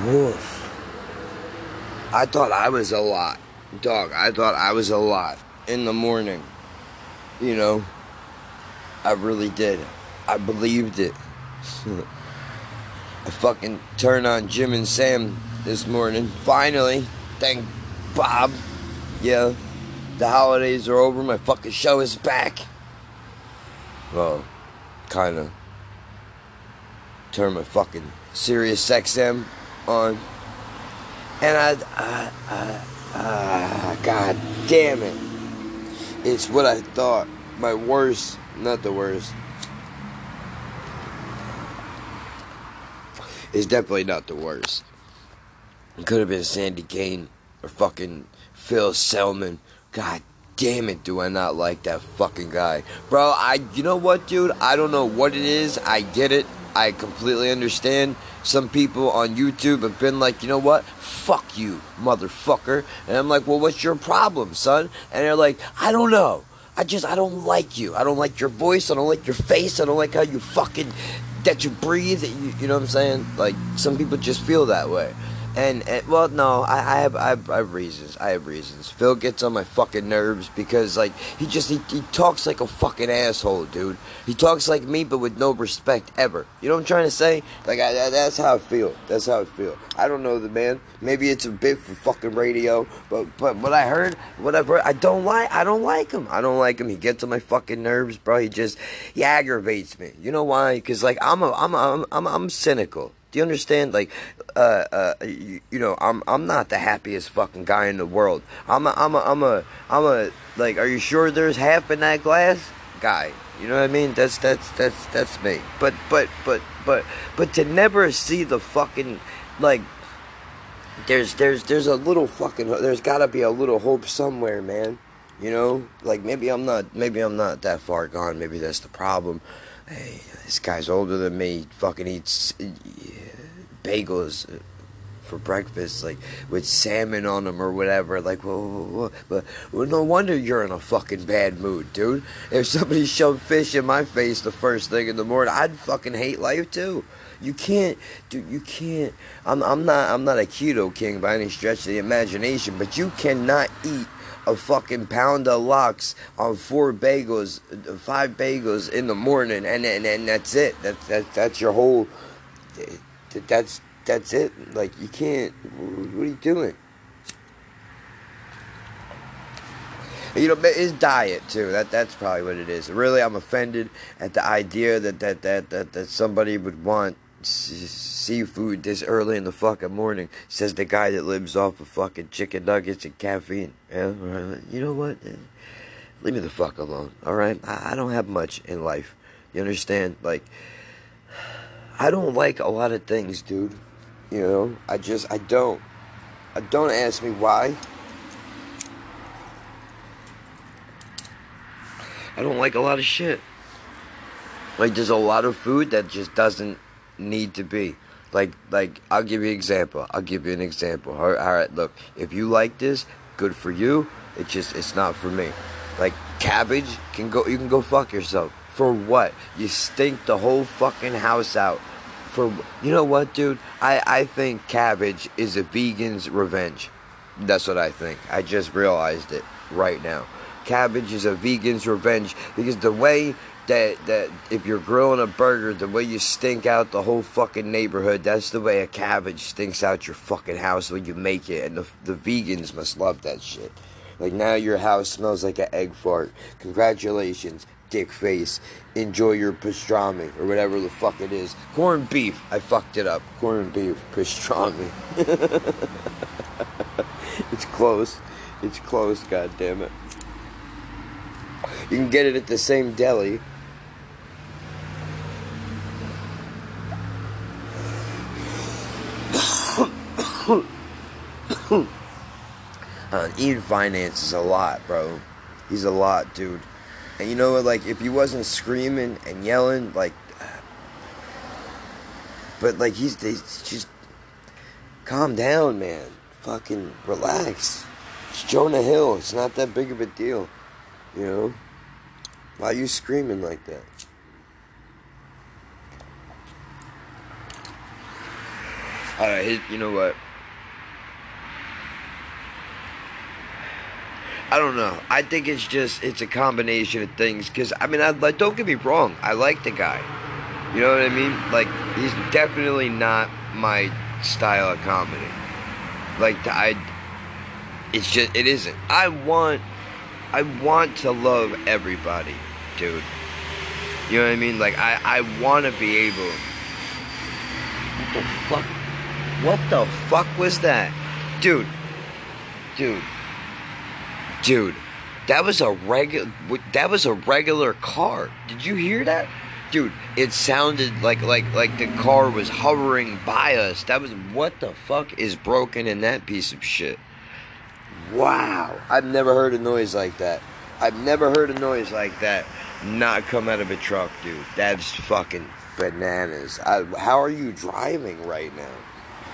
Woof. I thought I was a lot. Dog, I thought I was a lot in the morning. You know, I really did. I believed it. I fucking turned on Jim and Sam this morning. Finally. Thank Bob. Yeah. The holidays are over. My fucking show is back. Well, kinda. Turn my fucking Sirius XM on. And I, I, I, God damn it. It's what I thought. My worst, not the worst. It's definitely not the worst. It could have been Sandy Kane or fucking Phil Selman. God damn it, do I not like that fucking guy. Bro, I, you know what, dude? I don't know what it is. I get it. I completely understand. Some people on YouTube have been like, you know what? Fuck you, motherfucker. And I'm like, well, what's your problem, son? And they're like, I don't know. I just, I don't like you. I don't like your voice. I don't like your face. I don't like how you fucking, that you breathe. You, you know what I'm saying? Like, some people just feel that way. And, and well, no, I, I, have, I, have, I have reasons. I have reasons. Phil gets on my fucking nerves because like he just he, he talks like a fucking asshole, dude. He talks like me, but with no respect ever. You know what I'm trying to say? Like I, that's how I feel. That's how I feel. I don't know the man. Maybe it's a bit for fucking radio, but but what I heard, whatever. I don't like. I don't like him. I don't like him. He gets on my fucking nerves, bro. He just he aggravates me. You know why? Because like I'm a I'm a, I'm I'm, I'm cynical. Do you understand? Like, uh, uh, you, you, know, I'm I'm not the happiest fucking guy in the world. I'm a I'm a I'm a I'm a like. Are you sure there's half in that glass, guy? You know what I mean? That's that's that's that's me. But but but but but to never see the fucking like. There's there's there's a little fucking there's got to be a little hope somewhere, man. You know, like maybe I'm not maybe I'm not that far gone. Maybe that's the problem hey, this guy's older than me. Fucking eats uh, bagels uh, for breakfast, like with salmon on them or whatever. Like, well, but well, no wonder you're in a fucking bad mood, dude. If somebody shoved fish in my face the first thing in the morning, I'd fucking hate life too. You can't, dude. You can't. I'm, I'm not. I'm not a keto king by any stretch of the imagination, but you cannot eat a fucking pound of lox on four bagels, five bagels in the morning, and and, and that's it. That's that, that's your whole. That's that's it. Like you can't. What are you doing? You know, his diet too. That that's probably what it is. Really, I'm offended at the idea that that that that, that somebody would want seafood this early in the fucking morning, says the guy that lives off of fucking chicken nuggets and caffeine. Yeah, you know what? Leave me the fuck alone, alright? I, I don't have much in life. You understand? Like, I don't like a lot of things, dude. You know? I just, I don't. I don't ask me why. I don't like a lot of shit. Like, there's a lot of food that just doesn't need to be. Like, like I'll give you an example. I'll give you an example. All right, all right, look, if you like this, good for you. It's just, it's not for me. Like cabbage can go. You can go fuck yourself. For what? You stink the whole fucking house out. For you know what, dude? I I think cabbage is a vegan's revenge. That's what I think. I just realized it right now. Cabbage is a vegan's revenge because the way that that if you're grilling a burger, the way you stink out the whole fucking neighborhood, that's the way a cabbage stinks out your fucking house when you make it, and the the vegans must love that shit. Like now your house smells like an egg fart. Congratulations, dick face. Enjoy your pastrami or whatever the fuck it is. Corned beef. I fucked it up. Corned beef pastrami. it's close. It's close. God damn it. You can get it at the same deli uh, Ian Fidance is a lot, bro. He's a lot, dude. And you know what? Like, if he wasn't screaming and yelling, like, but like he's, he's just calm down, man. Fucking relax. It's Jonah Hill. It's not that big of a deal, you know. Why are you screaming like that? Uh, his, you know what? I don't know. I think it's just it's a combination of things. Cause I mean, I like don't get me wrong. I like the guy. You know what I mean? Like he's definitely not my style of comedy. Like I, it's just it isn't. I want, I want to love everybody, dude. You know what I mean? Like I, I want to be able. What the fuck? What the fuck was that, dude? Dude. Dude, that was a regular. That was a regular car. Did you hear that? Dude, it sounded like like like the car was hovering by us. That was what the fuck is broken in that piece of shit. Wow, I've never heard a noise like that. I've never heard a noise like that not come out of a truck, dude. That's fucking bananas. I, how are you driving right now?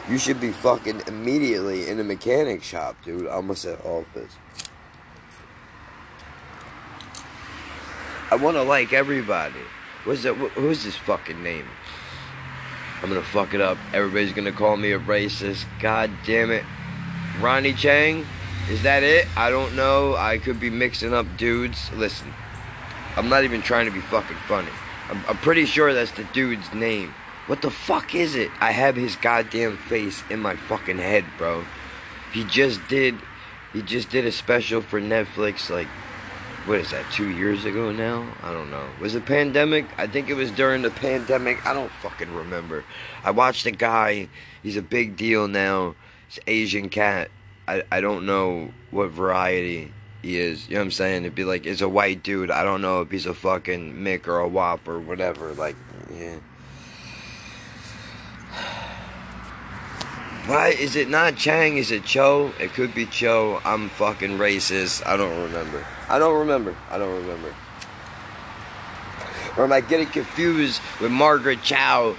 You should be fucking immediately in a mechanic shop, dude. I almost at office. I want to like everybody. What's that? Who's this fucking name? I'm gonna fuck it up. Everybody's gonna call me a racist. God damn it. Ronnie Chang? Is that it? I don't know. I could be mixing up dudes. Listen, I'm not even trying to be fucking funny. I'm, I'm pretty sure that's the dude's name. What the fuck is it? I have his goddamn face in my fucking head, bro. He just did. He just did a special for Netflix like what is that, two years ago now? I don't know. Was it pandemic? I think it was during the pandemic. I don't fucking remember. I watched a guy, he's a big deal now. It's Asian cat. I, I don't know what variety he is. You know what I'm saying? It'd be like, it's a white dude. I don't know if he's a fucking Mick or a Wop or whatever. Like, yeah. Why is it not Chang? Is it Cho? It could be Cho. I'm fucking racist. I don't remember. I don't remember. I don't remember. Or am I getting confused with Margaret Cho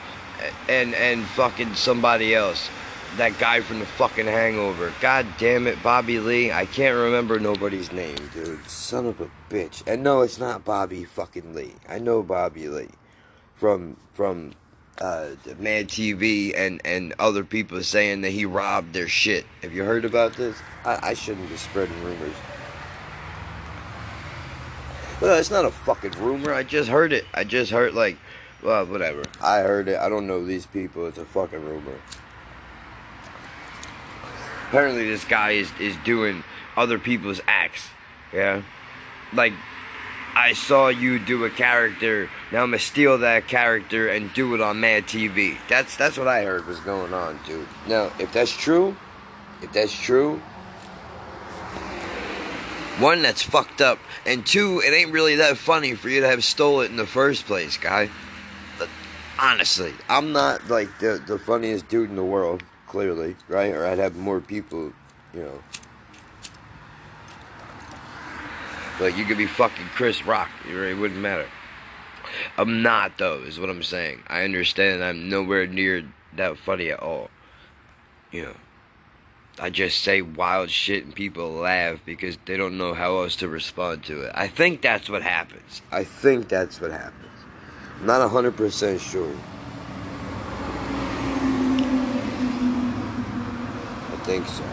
and and fucking somebody else? That guy from the fucking Hangover. God damn it, Bobby Lee. I can't remember nobody's name, dude. Son of a bitch. And no, it's not Bobby fucking Lee. I know Bobby Lee from from uh, Mad TV and, and other people saying that he robbed their shit. Have you heard about this? I, I shouldn't be spreading rumors. Well, it's not a fucking rumor. I just heard it. I just heard, like, well, whatever. I heard it. I don't know these people. It's a fucking rumor. Apparently, this guy is, is doing other people's acts. Yeah? Like, I saw you do a character. Now I'm gonna steal that character and do it on Mad TV. That's that's what I heard was going on, dude. Now, if that's true, if that's true, one that's fucked up, and two, it ain't really that funny for you to have stole it in the first place, guy. Honestly, I'm not like the the funniest dude in the world, clearly, right? Or I'd have more people, you know Like you could be fucking Chris Rock. It wouldn't matter. I'm not though, is what I'm saying. I understand I'm nowhere near that funny at all. You know. I just say wild shit and people laugh because they don't know how else to respond to it. I think that's what happens. I think that's what happens. I'm not 100% sure. I think so.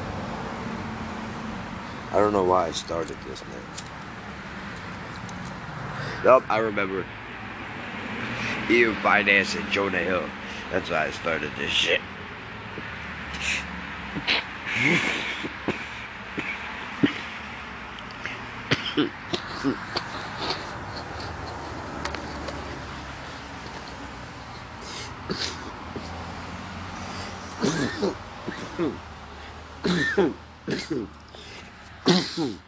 I don't know why I started this, man. Yup, I remember. Ian Fidance and Jonah Hill. That's why I started this shit.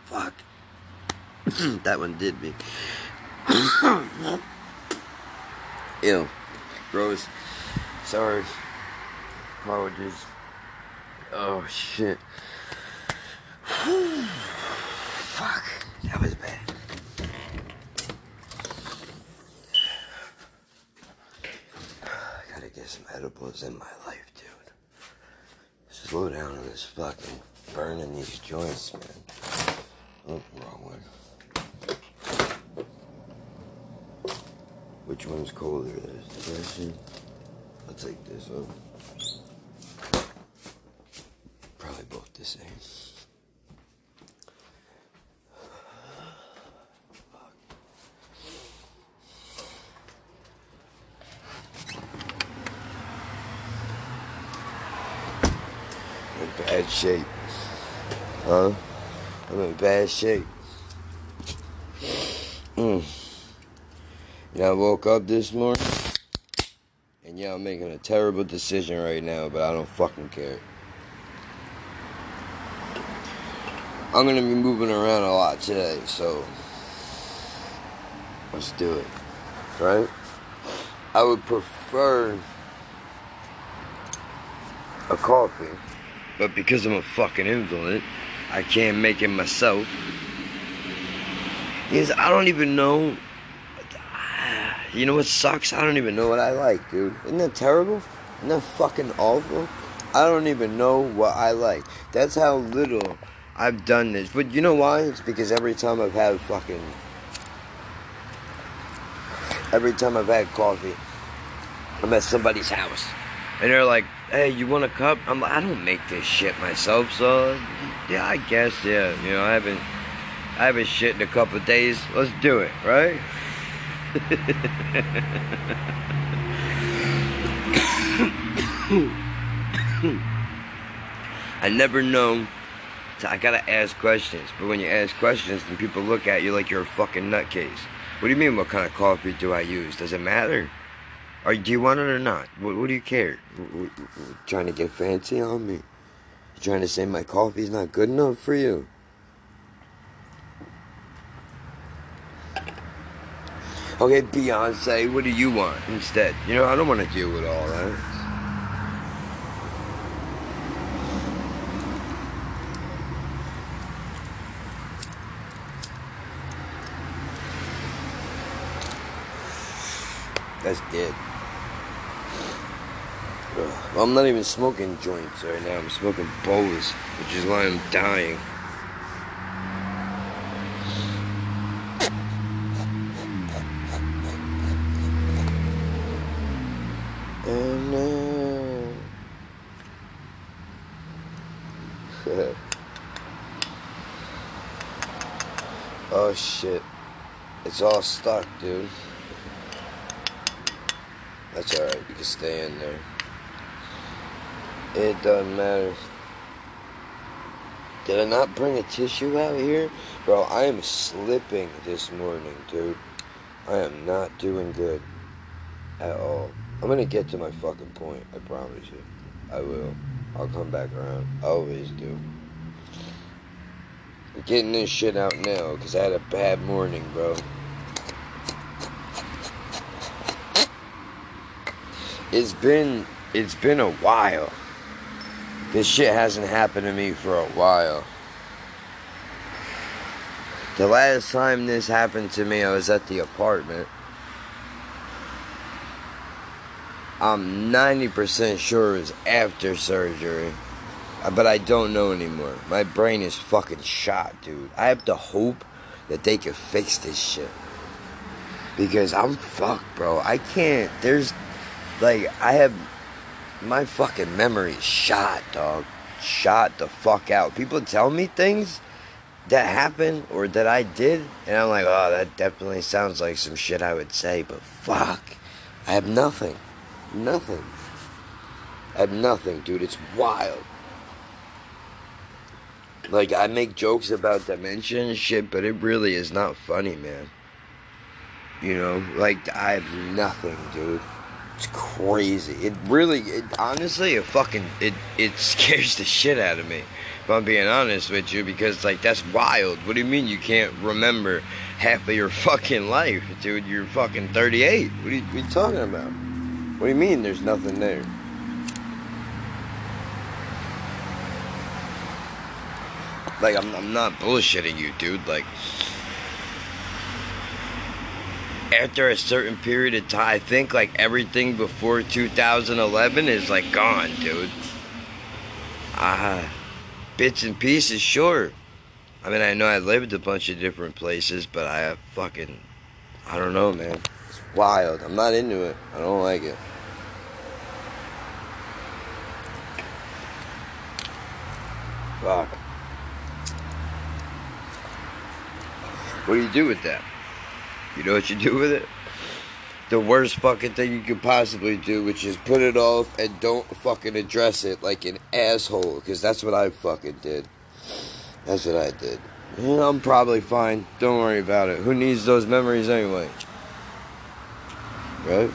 Fuck. that one did me. Ew. Gross. Sorry. Apologies. Oh, shit. Fuck. That was bad. I gotta get some edibles in my life, dude. Slow down on this fucking burning these joints, man. Oh, wrong one. Which one's colder? There's depression. I'll take this one. Both the same. in bad shape. Huh? I'm in bad shape. Mm. I woke up this morning, and I'm making a terrible decision right now, but I don't fucking care. I'm gonna be moving around a lot today, so let's do it. Right? I would prefer a coffee but because I'm a fucking invalid, I can't make it myself. Because I don't even know. You know what sucks? I don't even know what I like, dude. Isn't that terrible? Isn't that fucking awful? I don't even know what I like. That's how little I've done this. But you know why? It's because every time I've had fucking. Every time I've had coffee, I'm at somebody's house. And they're like, hey, you want a cup? I'm like, I don't make this shit myself, so yeah, I guess, yeah. You know, I haven't, I haven't shit in a couple days. Let's do it, right? I never know. I gotta ask questions, but when you ask questions, then people look at you like you're a fucking nutcase. What do you mean? What kind of coffee do I use? Does it matter? Do you want it or not? What, what do you care? What, what, trying to get fancy on me? You trying to say my coffee's not good enough for you? Okay, Beyonce, what do you want instead? You know, I don't want to deal with all that. That's dead. Well, I'm not even smoking joints right now. I'm smoking bowls, which is why I'm dying. Oh no. oh shit. It's all stuck, dude. That's alright, you can stay in there. It doesn't matter. Did I not bring a tissue out here? Bro, I am slipping this morning, dude. I am not doing good at all. I'm gonna get to my fucking point, I promise you. I will. I'll come back around. I always do. I'm getting this shit out now because I had a bad morning, bro. It's been it's been a while. This shit hasn't happened to me for a while. The last time this happened to me, I was at the apartment. I'm 90% sure it was after surgery. But I don't know anymore. My brain is fucking shot, dude. I have to hope that they can fix this shit. Because I'm fucked, bro. I can't. There's. Like, I have my fucking memory is shot, dog. Shot the fuck out. People tell me things that happened or that I did, and I'm like, oh, that definitely sounds like some shit I would say, but fuck. I have nothing. Nothing. I have nothing, dude. It's wild. Like, I make jokes about dementia and shit, but it really is not funny, man. You know, like, I have nothing, dude. It's crazy. It really, it, honestly, it fucking, it, it scares the shit out of me. If I'm being honest with you, because like that's wild. What do you mean you can't remember half of your fucking life, dude? You're fucking 38. What are you, what are you talking about? What do you mean there's nothing there? Like I'm, I'm not bullshitting you, dude. Like after a certain period of time, I think like everything before 2011 is like gone, dude. Uh, bits and pieces, sure. I mean, I know I lived a bunch of different places, but I fucking, I don't know, man. It's wild. I'm not into it. I don't like it. Fuck. What do you do with that? You know what you do with it? The worst fucking thing you could possibly do, which is put it off and don't fucking address it like an asshole, because that's what I fucking did. That's what I did. Yeah, I'm probably fine. Don't worry about it. Who needs those memories anyway? Right?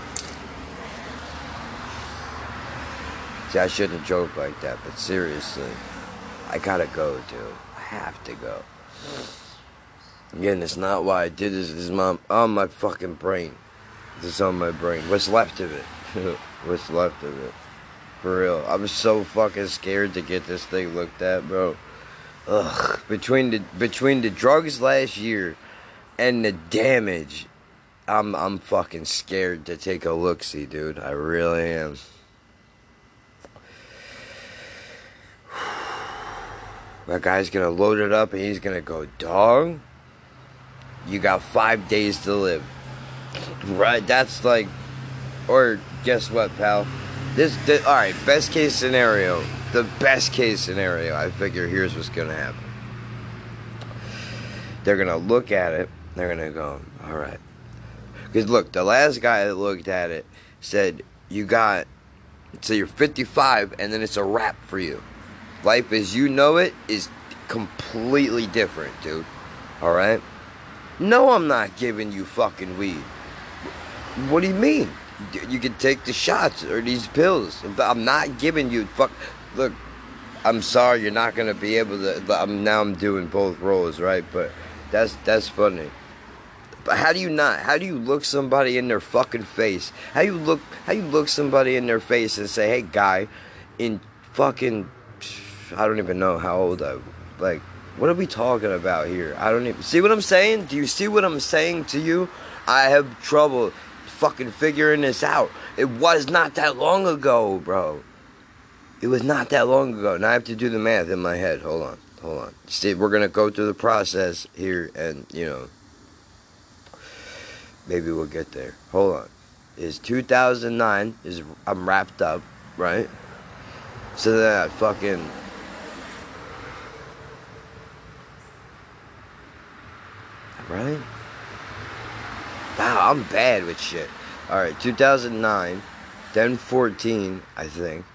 See, I shouldn't joke like that, but seriously, I gotta go, dude. I have to go. Again, it's not why I did this. This is my, on my fucking brain. This is on my brain. What's left of it? What's left of it? For real. I was so fucking scared to get this thing looked at, bro. Ugh. Between the between the drugs last year and the damage, I'm I'm fucking scared to take a look see, dude. I really am. That guy's gonna load it up and he's gonna go, dog. You got five days to live. Right? That's like, or guess what, pal? This, this all right. Best case scenario. The best case scenario. I figure here's what's gonna happen. They're gonna look at it. They're gonna go, all right. Because look, the last guy that looked at it said you got. So you're 55, and then it's a wrap for you. Life as you know it is completely different, dude. All right. No, I'm not giving you fucking weed. What do you mean? You can take the shots or these pills. I'm not giving you fuck. Look, I'm sorry you're not gonna be able to. I'm now I'm doing both roles, right? But that's that's funny. But how do you not? How do you look somebody in their fucking face? How you look? How you look somebody in their face and say, "Hey, guy, in fucking, I don't even know how old I, like, what are we talking about here? I don't even see what I'm saying. Do you see what I'm saying to you? I have trouble fucking figuring this out. It was not that long ago, bro. It was not that long ago. Now I have to do the math in my head. Hold on. Hold on. See, we're gonna go through the process here and you know maybe we'll get there. Hold on. Is 2009 is I'm wrapped up, right? So then I fucking right? Wow, I'm bad with shit. All right, 2009, then 14, I think.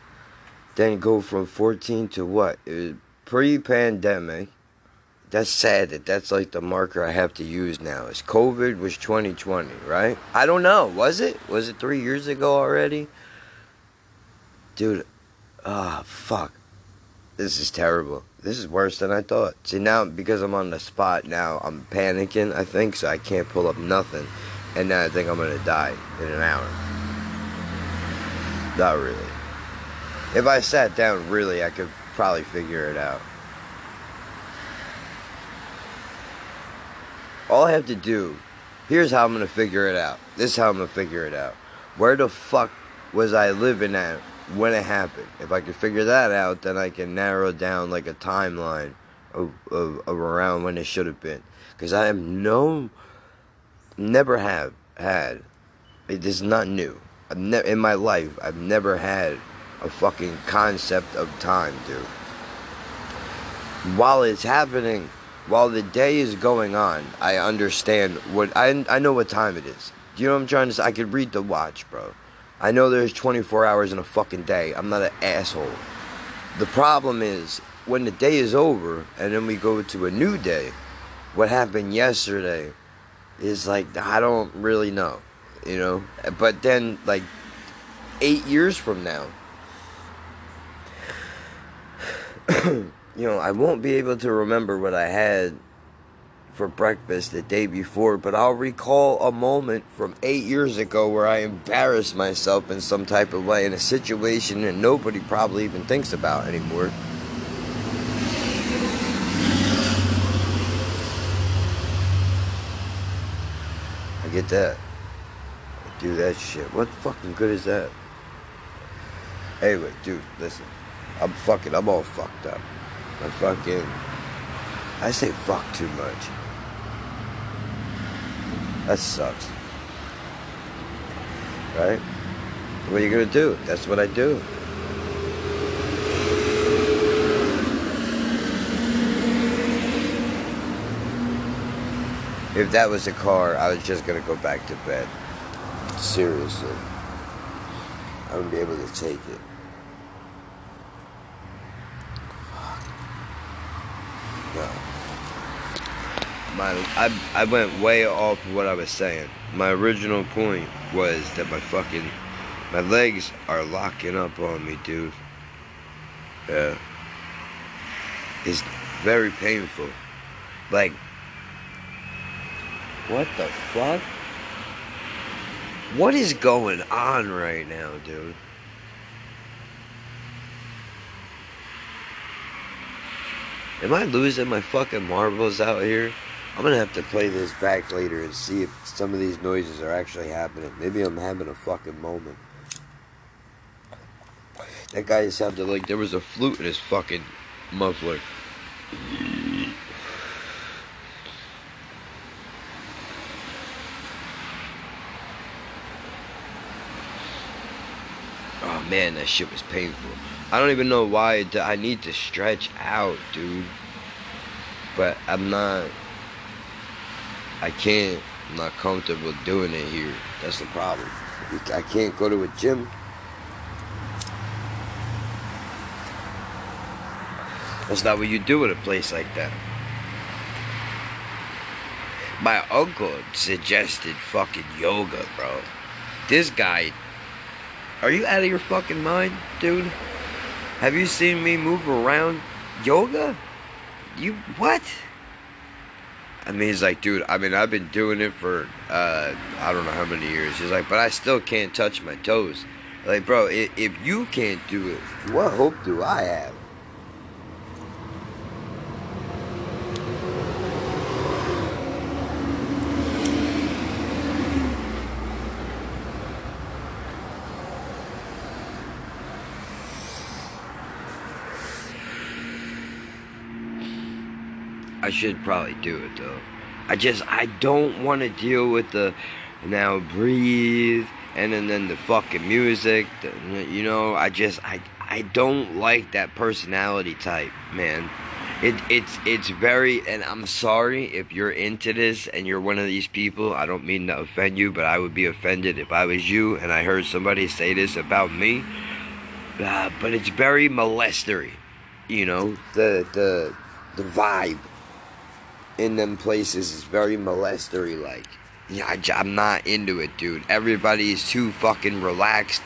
Then go from 14 to what? It was pre-pandemic. That's sad that that's like the marker I have to use now. Is COVID was 2020, right? I don't know. Was it? Was it three years ago already? Dude, ah, oh, fuck. This is terrible. This is worse than I thought. See, now, because I'm on the spot now, I'm panicking, I think, so I can't pull up nothing. And now I think I'm gonna die in an hour. Not really. If I sat down, really, I could probably figure it out. All I have to do, here's how I'm gonna figure it out. This is how I'm gonna figure it out. Where the fuck was I living at when it happened? If I can figure that out, then I can narrow down like a timeline of, of, of around when it should have been. Because I have no, never have had, it is not new. I've ne- in my life, I've never had a fucking concept of time, dude. While it's happening, while the day is going on, I understand what I I know what time it is. Do you know what I'm trying to say? I could read the watch, bro. I know there's 24 hours in a fucking day. I'm not an asshole. The problem is when the day is over and then we go to a new day. What happened yesterday is like I don't really know, you know. But then like 8 years from now, you know, I won't be able to remember what I had for breakfast the day before, but I'll recall a moment from eight years ago where I embarrassed myself in some type of way in a situation that nobody probably even thinks about anymore. I get that. I do that shit. What fucking good is that? Anyway, dude, listen. I'm fucking, I'm all fucked up. I'm fucking, I say fuck too much. That sucks. Right? What are you going to do? That's what I do. If that was a car, I was just going to go back to bed. Seriously. I wouldn't be able to take it. My, I, I went way off what I was saying. My original point was that my fucking my legs are locking up on me, dude. Yeah. It's very painful. Like, what the fuck? What is going on right now, dude? Am I losing my fucking marbles out here? I'm gonna have to play this back later and see if some of these noises are actually happening. Maybe I'm having a fucking moment. That guy sounded like there was a flute in his fucking muffler. Oh man, that shit was painful. I don't even know why I need to stretch out, dude. But I'm not. I can't. I'm not comfortable doing it here. That's the problem. I can't go to a gym. That's not what you do at a place like that. My uncle suggested fucking yoga, bro. This guy. Are you out of your fucking mind, dude? Have you seen me move around yoga? You what? I mean, he's like, dude, I mean, I've been doing it for, uh, I don't know how many years. He's like, but I still can't touch my toes. Like, bro, if, if you can't do it, what hope do I have? I should probably do it though. I just I don't want to deal with the now breathe and then then the fucking music. The, you know, I just I I don't like that personality type, man. It it's it's very and I'm sorry if you're into this and you're one of these people. I don't mean to offend you, but I would be offended if I was you and I heard somebody say this about me. Uh, but it's very molestery, you know the the the vibe in them places is very molestery like. Yeah, I, I'm not into it, dude. Everybody is too fucking relaxed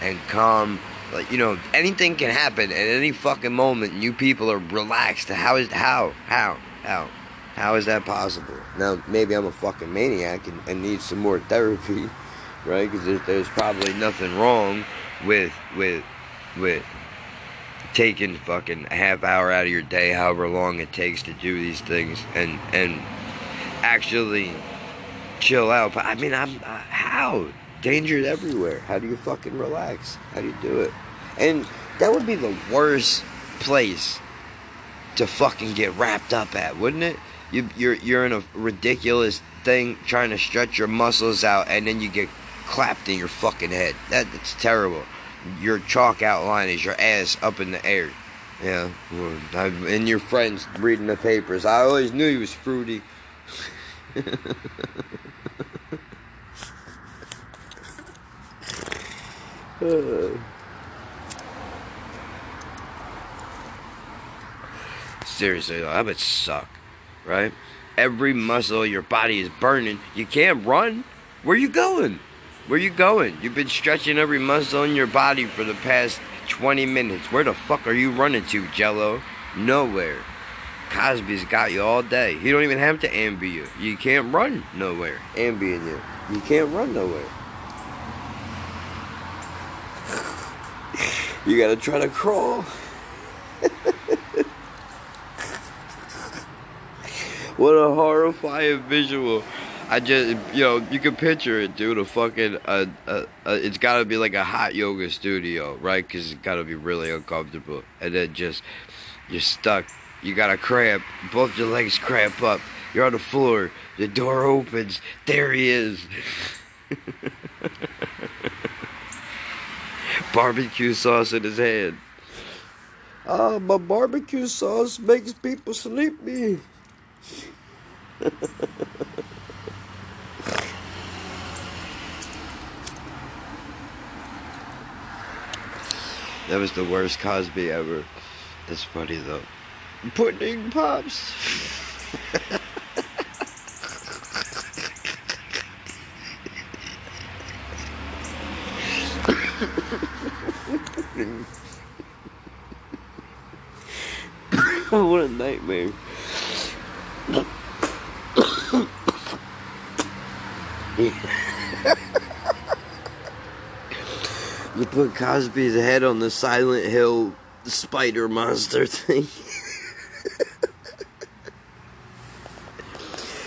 and calm. Like you know, anything can happen at any fucking moment. You people are relaxed. How is how how how how is that possible? Now maybe I'm a fucking maniac and, and need some more therapy, right? Because there's, there's probably nothing wrong with with with taking fucking a half hour out of your day, however long it takes to do these things, and and actually chill out. But I mean, I'm uh, how danger's everywhere. How do you fucking relax? How do you do it? And that would be the worst place to fucking get wrapped up at, wouldn't it? You, you're you're in a ridiculous thing trying to stretch your muscles out, and then you get clapped in your fucking head. That, that's terrible your chalk outline is your ass up in the air. Yeah, and your friends reading the papers. I always knew he was fruity. Seriously, that would suck, right? Every muscle your body is burning. You can't run. Where you going? Where you going? You've been stretching every muscle in your body for the past 20 minutes. Where the fuck are you running to, Jello? Nowhere. Cosby's got you all day. He don't even have to ambi you. You can't run nowhere. Ambiing you. You can't run nowhere. you gotta try to crawl. what a horrifying visual. I just, you know, you can picture it, dude. A fucking, uh, uh, uh it's got to be like a hot yoga studio, right? Because it's got to be really uncomfortable. And then just, you're stuck. You got to cramp. Both your legs cramp up. You're on the floor. The door opens. There he is. barbecue sauce in his hand. Ah, my barbecue sauce makes people sleepy. that was the worst Cosby ever. That's funny though. Pudding pops. what a nightmare. you put Cosby's head on the Silent Hill spider monster thing.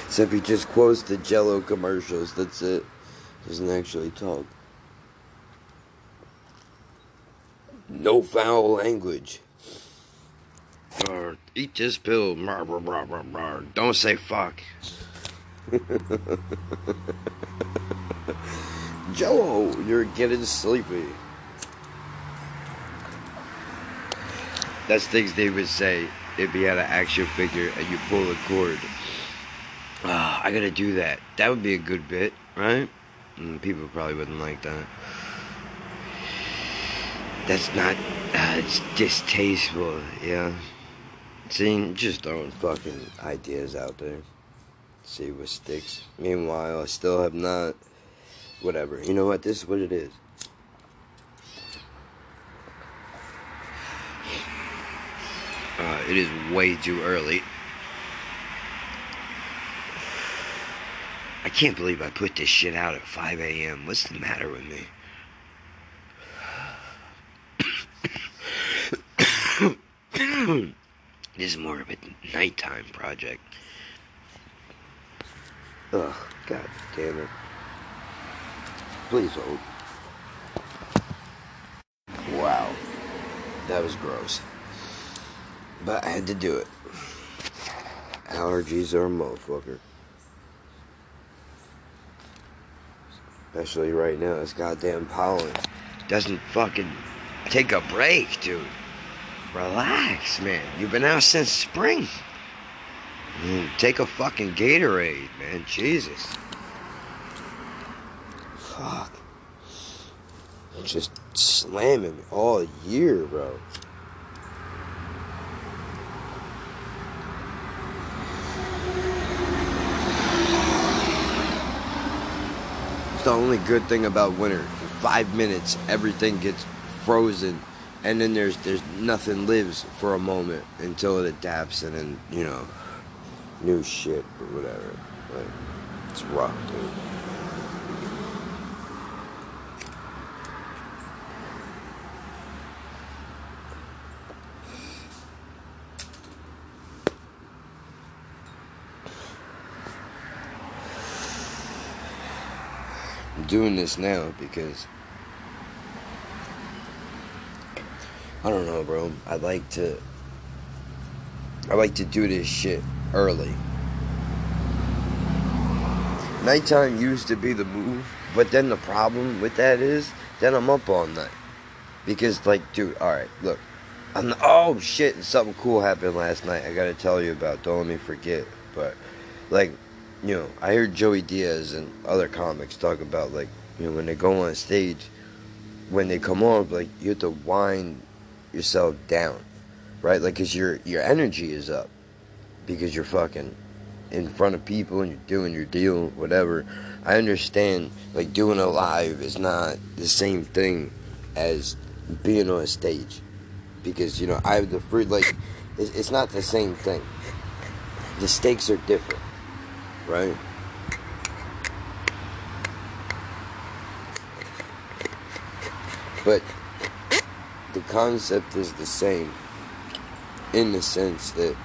Except he just quotes the Jello commercials. That's it. Doesn't actually talk. No foul language. Eat this pill. Don't say fuck. Jello, you're getting sleepy. That's things they would say if you had an action figure and you pull a cord. Ah, I gotta do that. That would be a good bit, right? Mm, people probably wouldn't like that. That's not. Uh, it's distasteful, yeah. See, just throwing fucking ideas out there. See what sticks. Meanwhile, I still have not. Whatever. You know what? This is what it is. Uh, it is way too early. I can't believe I put this shit out at 5 a.m. What's the matter with me? this is more of a nighttime project. Ugh, god damn it. Please hold. Wow. That was gross. But I had to do it. Allergies are a motherfucker. Especially right now, this goddamn pollen doesn't fucking take a break, dude. Relax, man. You've been out since spring. Mm, take a fucking Gatorade, man. Jesus. Fuck. Just slamming all year, bro. It's the only good thing about winter. For five minutes, everything gets frozen, and then there's there's nothing lives for a moment until it adapts, and then you know, new shit or whatever. Like, it's rough, dude. I'm doing this now because I don't know, bro. I like to I like to do this shit early. Nighttime used to be the move, but then the problem with that is then I'm up all night. Because like, dude, alright, look. I'm oh shit, something cool happened last night I gotta tell you about. Don't let me forget. But like you know, I heard Joey Diaz and other comics talk about like, you know, when they go on stage, when they come on, like you have to wind yourself down, right? Like, cause your your energy is up, because you're fucking in front of people and you're doing your deal, whatever. I understand, like doing a live is not the same thing as being on a stage, because you know I have the free like, it's, it's not the same thing. The stakes are different right? But the concept is the same in the sense that,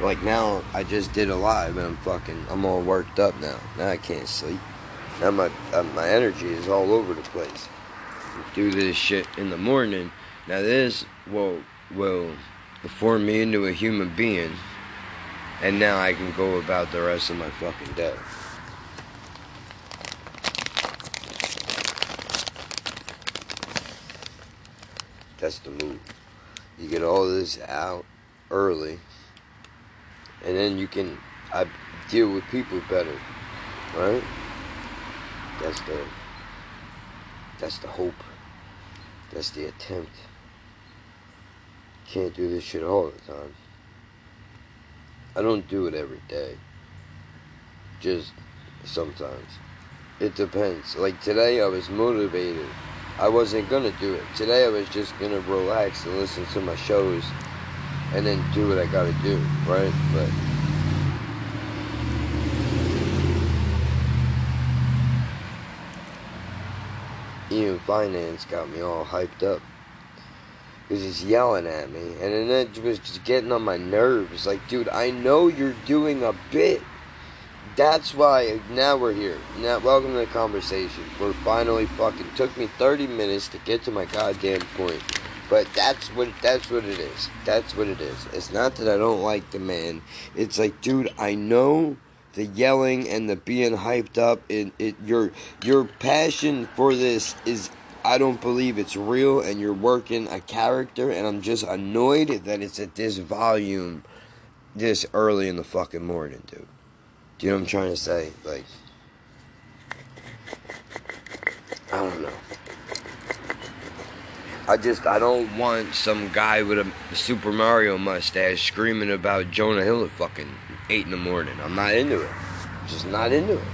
like now, I just did a live and I'm fucking, I'm all worked up now. Now I can't sleep. Now my uh, my energy is all over the place. Do this shit in the morning. Now this will will form me into a human being and now I can go about the rest of my fucking day. That's the move. You get all this out early, and then you can. I deal with people better, right? That's the that's the hope. That's the attempt. Can't do this shit all the time. I don't do it every day. Just sometimes. It depends. Like today I was motivated. I wasn't gonna do it. Today I was just gonna relax and listen to my shows and then do what I gotta do, right? But Ian Fidance got me all hyped up. Because he's yelling at me. And then it was just getting on my nerves. Like, dude, I know you're doing a bit. That's why now we're here. Now, welcome to the conversation. We're finally fucking. Took me 30 minutes to get to my goddamn point. But that's what that's what it is. That's what it is. It's not that I don't like the man. It's like, dude, I know the yelling and the being hyped up and it your your passion for this is I don't believe it's real and you're working a character and I'm just annoyed that it's at this volume this early in the fucking morning, dude. Do you know what I'm trying to say? Like I don't know. I just I don't want some guy with a Super Mario mustache screaming about Jonah Hill at fucking eight in the morning. I'm not into it. Just not into it.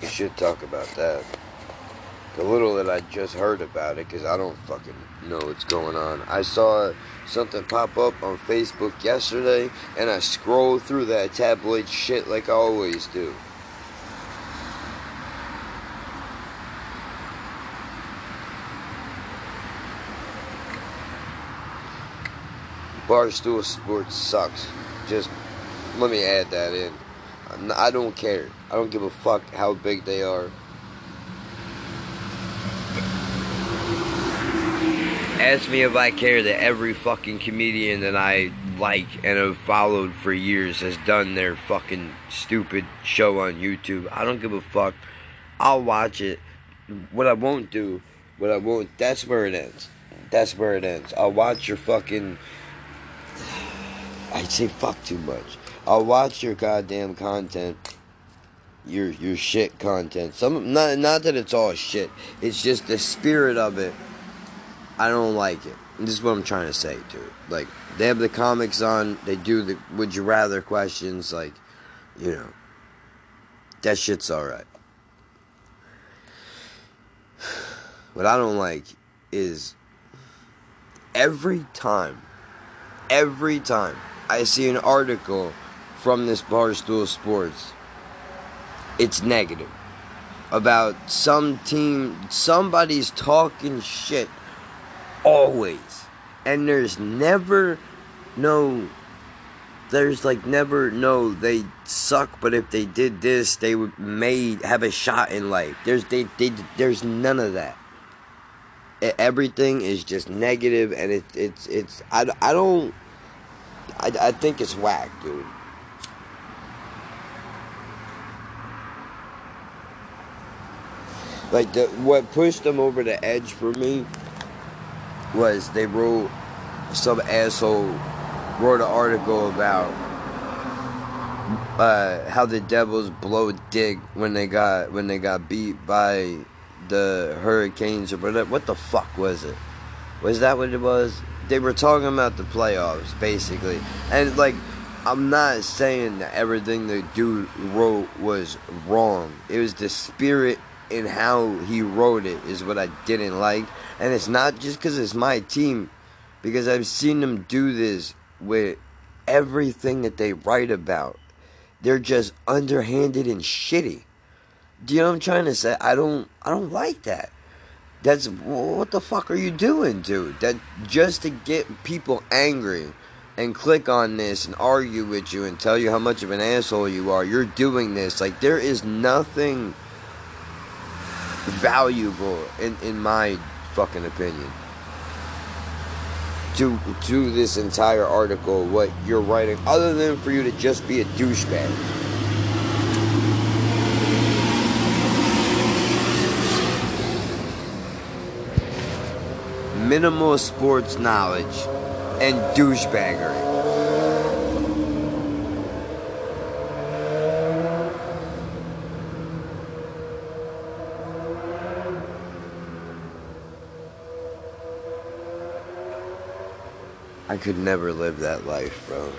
We should talk about that. The little that I just heard about it, because I don't fucking know what's going on. I saw something pop up on Facebook yesterday, and I scrolled through that tabloid shit like I always do. Barstool Sports sucks. Just let me add that in. I don't care. I don't give a fuck how big they are. Ask me if I care that every fucking comedian that I like and have followed for years has done their fucking stupid show on YouTube. I don't give a fuck. I'll watch it. What I won't do, what I won't, that's where it ends. That's where it ends. I'll watch your fucking I say fuck too much. I'll watch your goddamn content. Your your shit content. Some not not that it's all shit. It's just the spirit of it. I don't like it. This is what I'm trying to say, dude. Like they have the comics on. They do the would you rather questions. Like you know. That shit's alright. What I don't like is every time, every time I see an article from this Barstool Sports, it's negative. About some team, somebody's talking shit always. And there's never no there's like never no they suck but if they did this they would may have a shot in life there's they, they there's none of that everything is just negative and it, it's it's I, I don't I, I think it's whack, dude. Like the what pushed them over the edge for me was they wrote some asshole wrote an article about uh, how the Devils blow dick when they got when they got beat by the Hurricanes or whatever. What the fuck was it? Was that what it was? they were talking about the playoffs basically, and like I'm not saying that everything the dude wrote was wrong. It was the spirit in how he wrote it is what I didn't like, and it's not just because it's my team, because I've seen them do this with everything that they write about. They're just underhanded and shitty. Do you know what I'm trying to say? I don't I don't like that. That's what the fuck are you doing, dude? That just to get people angry and click on this and argue with you and tell you how much of an asshole you are. You're doing this like there is nothing valuable in in my fucking opinion to to this entire article what you're writing other than for you to just be a douchebag. minimal sports knowledge and douchebaggery. I could never live that life, bro.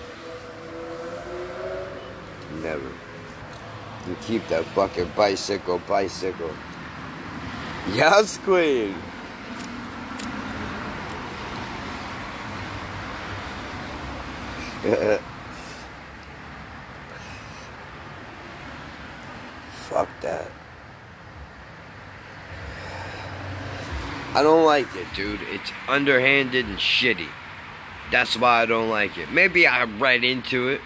Never. You keep that fucking bicycle, bicycle. Yes, queen. Fuck that. I don't like it, dude. It's underhanded and shitty. That's why I don't like it. Maybe I read into it,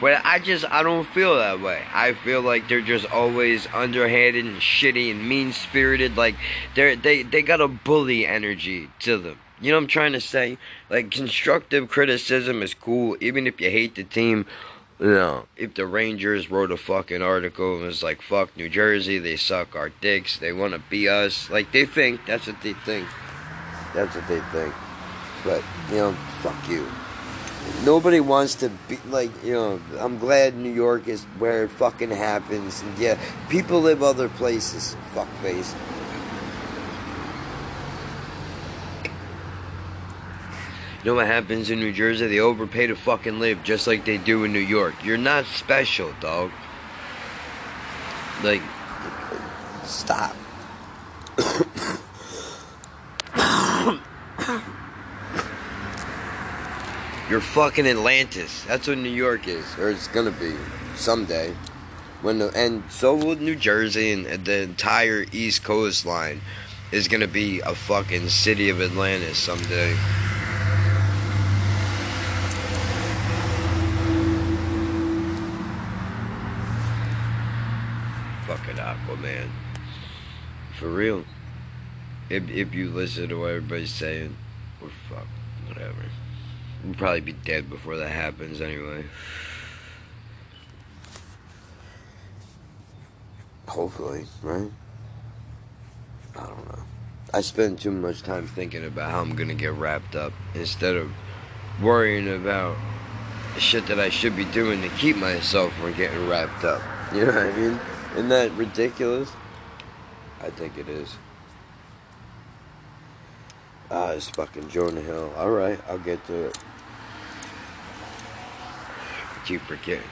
but I just I don't feel that way. I feel like they're just always underhanded and shitty and mean spirited. Like they're they they got a bully energy to them. You know what I'm trying to say? Like constructive criticism is cool, even if you hate the team. You know, if the Rangers wrote a fucking article and was like, "Fuck New Jersey, they suck our dicks, they want to be us," like they think that's what they think. That's what they think. But you know, fuck you. Nobody wants to be like you know. I'm glad New York is where it fucking happens. And yeah, people live other places. Fuck face. You know what happens in New Jersey? They overpay to fucking live just like they do in New York. You're not special, dog. Like, stop. You're fucking Atlantis. That's what New York is, or it's gonna be someday. When the, and so will New Jersey and the entire East Coast line is gonna be a fucking city of Atlantis someday. Fucking Aquaman. Oh, For real. If if you listen to what everybody's saying, we're fucked. Whatever. We'll probably be dead before that happens anyway. Hopefully, right? I don't know. I spend too much time thinking about how I'm gonna get wrapped up instead of worrying about shit that I should be doing to keep myself from getting wrapped up. You know what I mean? Isn't that ridiculous? I think it is. Ah, it's fucking Jonah Hill. Alright, I'll get to it. Keep forgetting.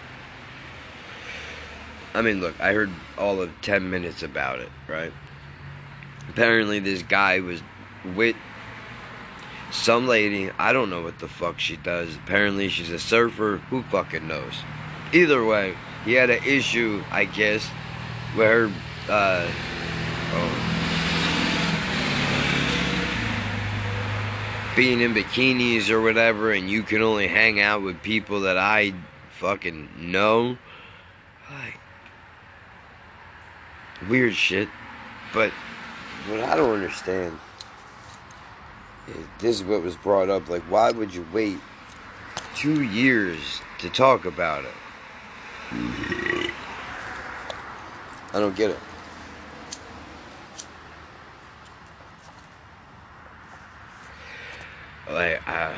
I mean, look, I heard all of 10 minutes about it, right? Apparently, this guy was with some lady. I don't know what the fuck she does. Apparently, she's a surfer. Who fucking knows? Either way, he had an issue, I guess, where, uh, oh, being in bikinis or whatever, and you can only hang out with people that I fucking know. Like, weird shit. But what I don't understand is this is what was brought up. Like, why would you wait two years to talk about it? I don't get it. Like, uh,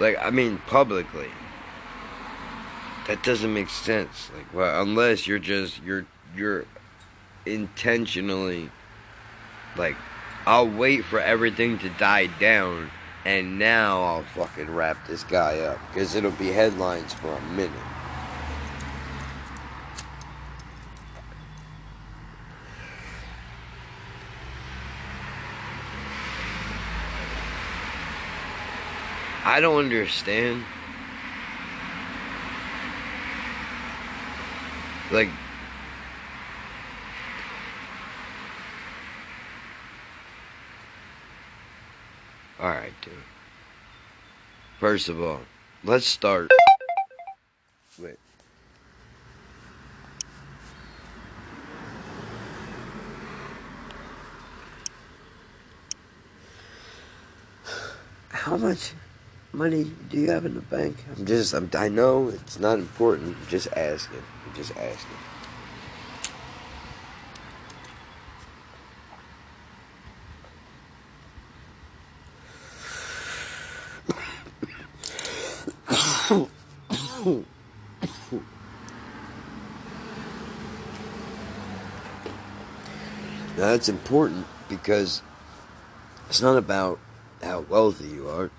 like I mean, publicly, that doesn't make sense. Like, well, unless you're just you're you're intentionally like, I'll wait for everything to die down, and now I'll fucking wrap this guy up because it'll be headlines for a minute. I don't understand. Like, alright, dude. First of all, let's start. Wait. How much? money do you have in the bank? I'm just, I'm, I know it's not important. I'm just asking. I'm just asking. now that's important because it's not about how wealthy you are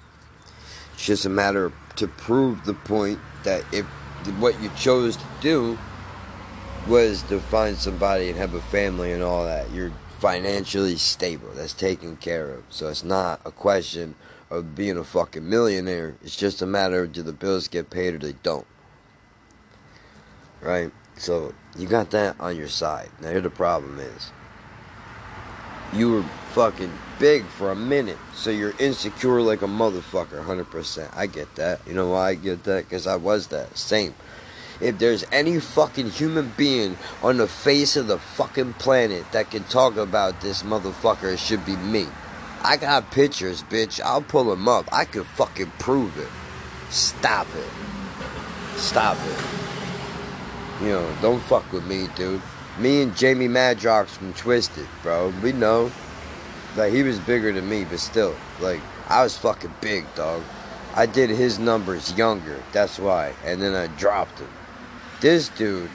it's just a matter to prove the point that if what you chose to do was to find somebody and have a family and all that, you're financially stable. That's taken care of. So it's not a question of being a fucking millionaire. It's just a matter of do the bills get paid or they don't. Right? So you got that on your side. Now here the problem is you were fucking big for a minute, so you're insecure like a motherfucker, 100%. I get that. You know why I get that? Because I was that. Same. If there's any fucking human being on the face of the fucking planet that can talk about this motherfucker, it should be me. I got pictures, bitch. I'll pull them up. I can fucking prove it. Stop it. Stop it. You know, don't fuck with me, dude. Me and Jamie Madrox from Twiztid, bro. We know. Like, he was bigger than me, but still. Like, I was fucking big, dog. I did his numbers younger. That's why. And then I dropped him. This dude,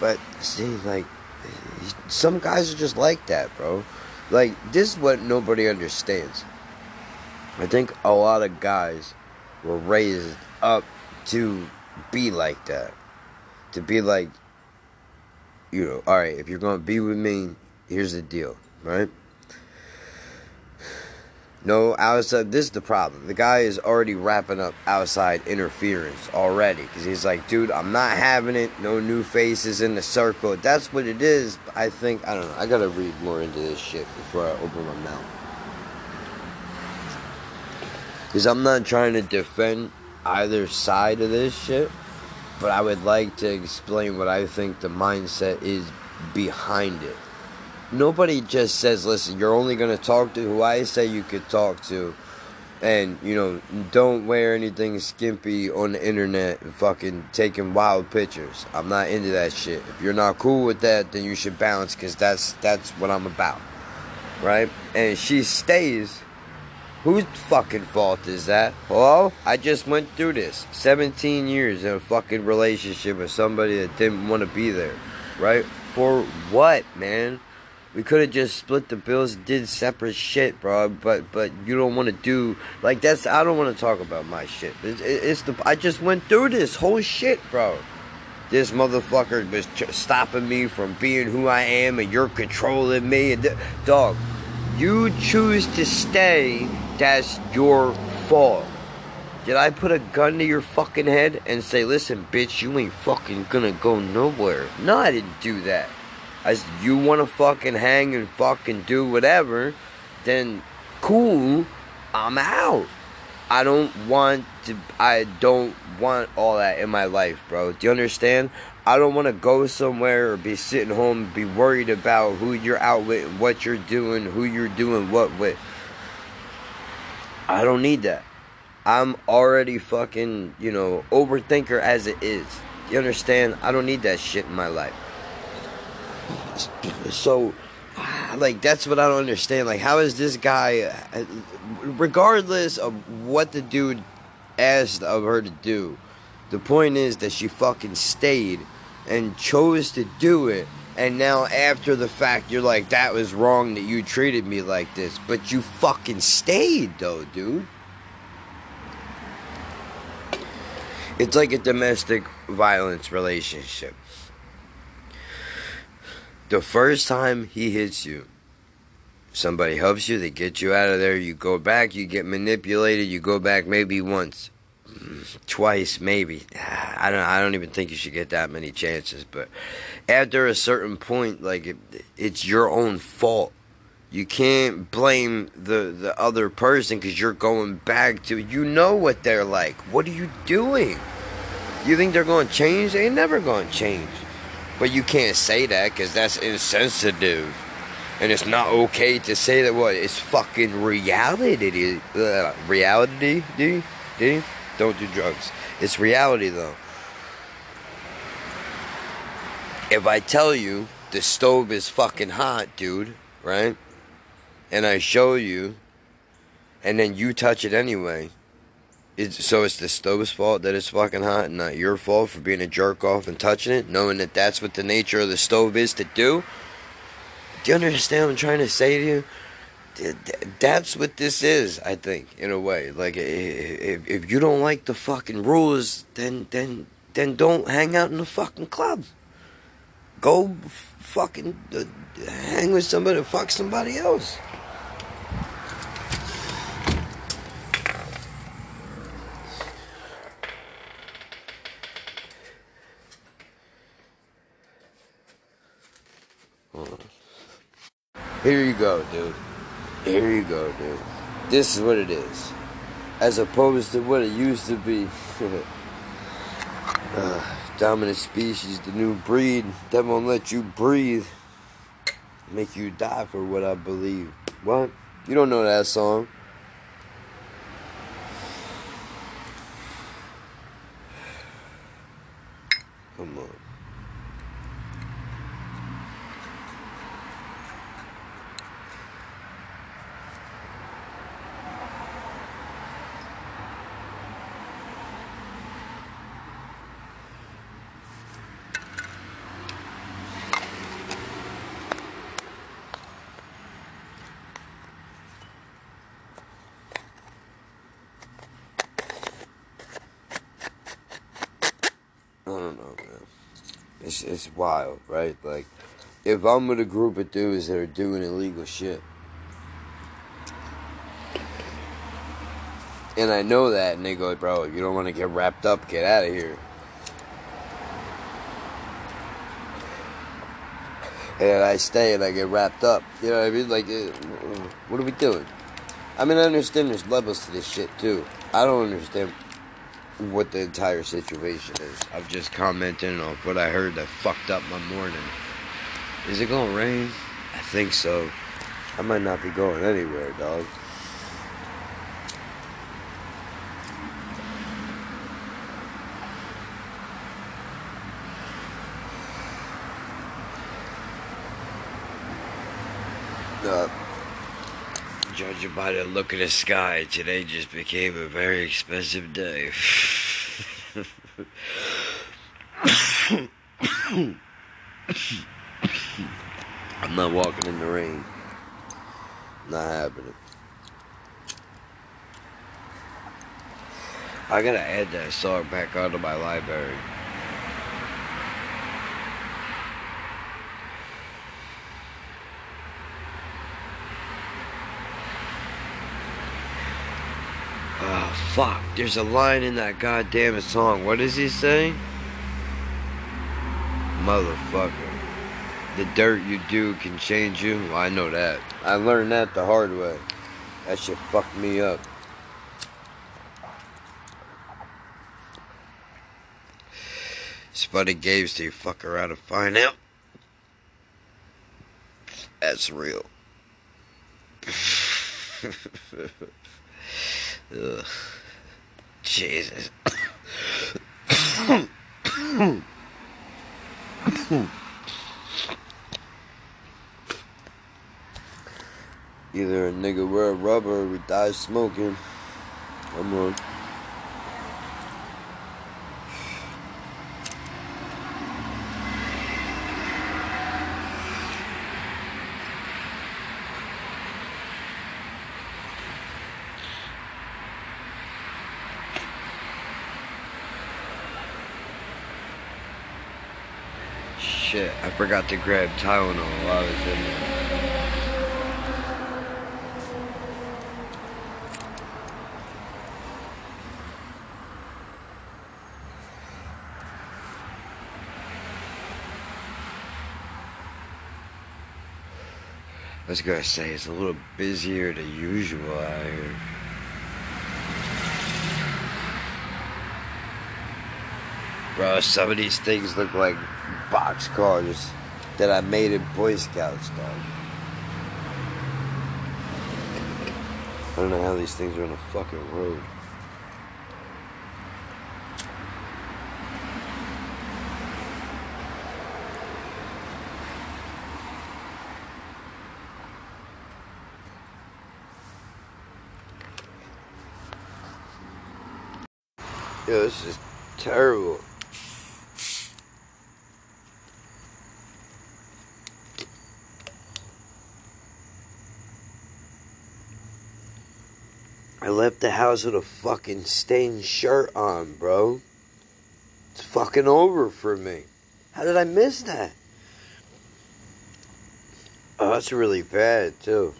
but see, like, some guys are just like that, bro. Like, this is what nobody understands. I think a lot of guys were raised up to be like that. To be like, you know, all right, if you're going to be with me, here's the deal, right? No outside. This is the problem. The guy is already wrapping up outside interference already because he's like, dude, I'm not having it. No new faces in the circle. That's what it is. I think I don't know. I gotta read more into this shit before I open my mouth. Because I'm not trying to defend either side of this shit but I would like to explain what I think the mindset is behind it. Nobody just says, listen, you're only going to talk to who I say you could talk to. And, you know, don't wear anything skimpy on the internet and fucking taking wild pictures. I'm not into that shit. If you're not cool with that, then you should bounce because that's, that's what I'm about. Right? And she stays Whose fucking fault is that? Hello? I just went through this. 17 years in a fucking relationship with somebody that didn't want to be there. Right? For what, man? We could have just split the bills, did separate shit, bro. But but you don't want to do like that's. I don't want to talk about my shit. It's, it's the. I just went through this whole shit, bro. This motherfucker was stopping me from being who I am, and you're controlling me. And th- dog, you choose to stay that's your fault. Did I put a gun to your fucking head and say, listen, bitch, you ain't fucking gonna go nowhere? No, I didn't do that. I said, you wanna fucking hang and fucking do whatever, then cool, I'm out. I don't want to, I don't want all that in my life, bro. Do you understand? I don't want to go somewhere or be sitting home be worried about who you're out with and what you're doing, who you're doing what with. I don't need that. I'm already fucking, you know, overthinker as it is. You understand? I don't need that shit in my life. So, like, that's what I don't understand. Like, how is this guy, regardless of what the dude asked of her to do, the point is that she fucking stayed and chose to do it and now after the fact you're like that was wrong that you treated me like this. But you fucking stayed though dude. It's like a domestic violence relationship. The first time he hits you somebody helps you they get you out of there you go back you get manipulated you go back maybe once twice maybe. I don't i don't even think you should get that many chances but after a certain point like it, it's your own fault. You can't blame the the other person cuz you're going back to you know what they're like. What are you doing? You think they're going to change? They ain't never going to change. But you can't say that cuz that's insensitive. And it's not okay to say that what it's fucking reality uh, reality dude, dude don't do drugs. It's reality though. If I tell you the stove is fucking hot, dude, right? And I show you, and then you touch it anyway, It's, so it's the stove's fault that it's fucking hot and not your fault for being a jerk off and touching it, knowing that that's what the nature of the stove is to do. Do you understand what I'm trying to say to you? That's what this is, I think, in a way. Like, if, if you don't like the fucking rules, then then then don't hang out in the fucking club. Go fucking uh, hang with somebody, fuck somebody else. Here you go, dude. Here you go, dude. This is what it is. As opposed to what it used to be. uh, dominant species, the new breed that won't let you breathe. Make you die for what I believe. What? You don't know that song. Come on. It's it's wild, right? Like, if I'm with a group of dudes that are doing illegal shit, and I know that, and they go, "Bro, you don't want to get wrapped up, get out of here." And I stay and I get wrapped up. You know what I mean? Like, what are we doing? I mean, I understand there's levels to this shit too. I don't understand what the entire situation is. I'm just commenting on what I heard that fucked up my morning. Is it gonna rain? I think so. I might not be going anywhere, dog. Uh, By the look of the sky, today just became a very expensive day. I'm not walking in the rain. Not happening. I gotta add that song back onto my library. Fuck, there's a line in that goddamn song. What does he say? Motherfucker. The dirt you do can change you. Well, I know that. I learned that the hard way. That shit fucked me up. Spuddy Gaves, do you fuck around and find out? That's real. Ugh. Jesus. Either a nigga wear rubber or we die smoking. Come on. Shit. I forgot to grab Tylenol while I was in there. I was gonna say it's a little busier than usual out here. Bro, some of these things look like box cars that I made in Boy Scouts, dog. I don't know how these things are on a fucking road. Yo, this is terrible. I left the house with a fucking stained shirt on, bro. It's fucking over for me. How did I miss that? Oh, that's really bad, too.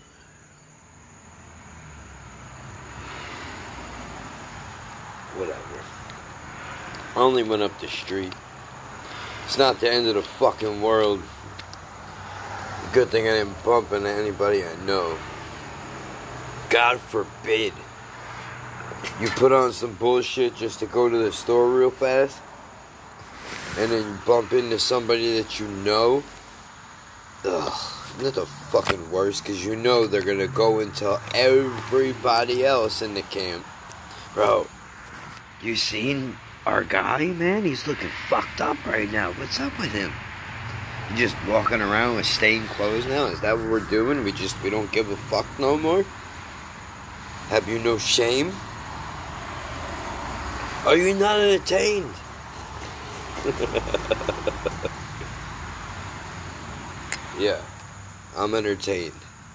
Whatever. I only went up the street. It's not the end of the fucking world. Good thing I didn't bump into anybody I know. God forbid. You put on some bullshit just to go to the store real fast, and then you bump into somebody that you know. Ugh, isn't the fucking worst? Because you know they're gonna go and tell everybody else in the camp. Bro, you seen our guy, man? He's looking fucked up right now. What's up with him? You just walking around with stained clothes now? Is that what we're doing? We just we don't give a fuck no more? Have you no shame? Are you not entertained? yeah, I'm entertained.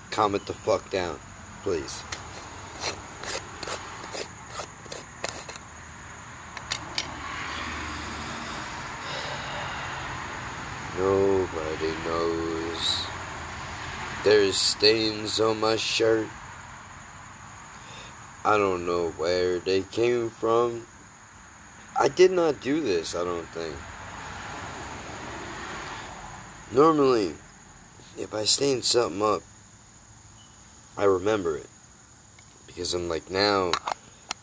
Comment the fuck down, please. Nobody knows. There's stains on my shirt. I don't know where they came from. I did not do this, I don't think. Normally, if I stain something up, I remember it. Because I'm like, now,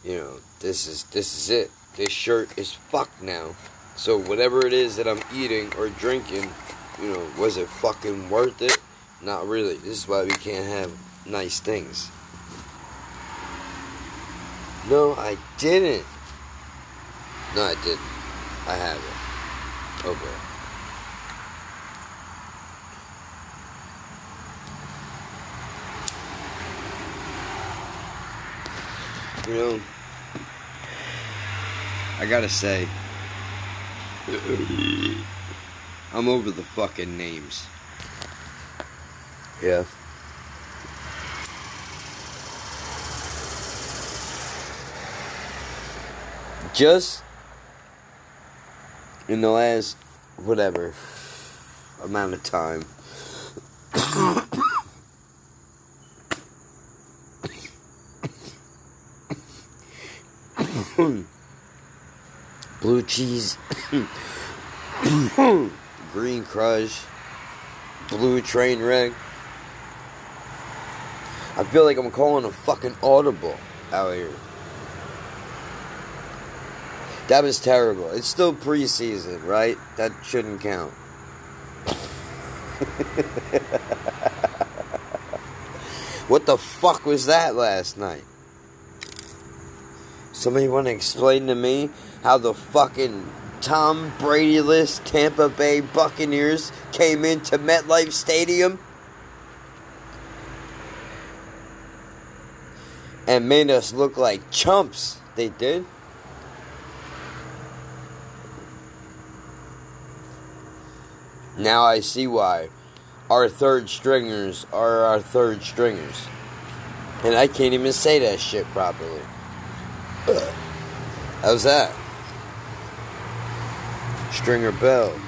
you know, this is this is it. This shirt is fucked now. So whatever it is that I'm eating or drinking, you know, was it fucking worth it? Not really. This is why we can't have nice things. No, I didn't. No, I didn't. I have it. Okay. Oh, you know, I gotta say, I'm over the fucking names. Yeah. Just in the last whatever amount of time. Blue cheese, green crush, blue train wreck. I feel like I'm calling a fucking audible out here. That was terrible. It's still preseason, right? That shouldn't count. what the fuck was that last night? Somebody want to explain to me how the fucking Tom Brady-less Tampa Bay Buccaneers came into MetLife Stadium and made us look like chumps? They did. Now I see why our third stringers are our third stringers. And I can't even say that shit properly. How's that? Stringer Bell.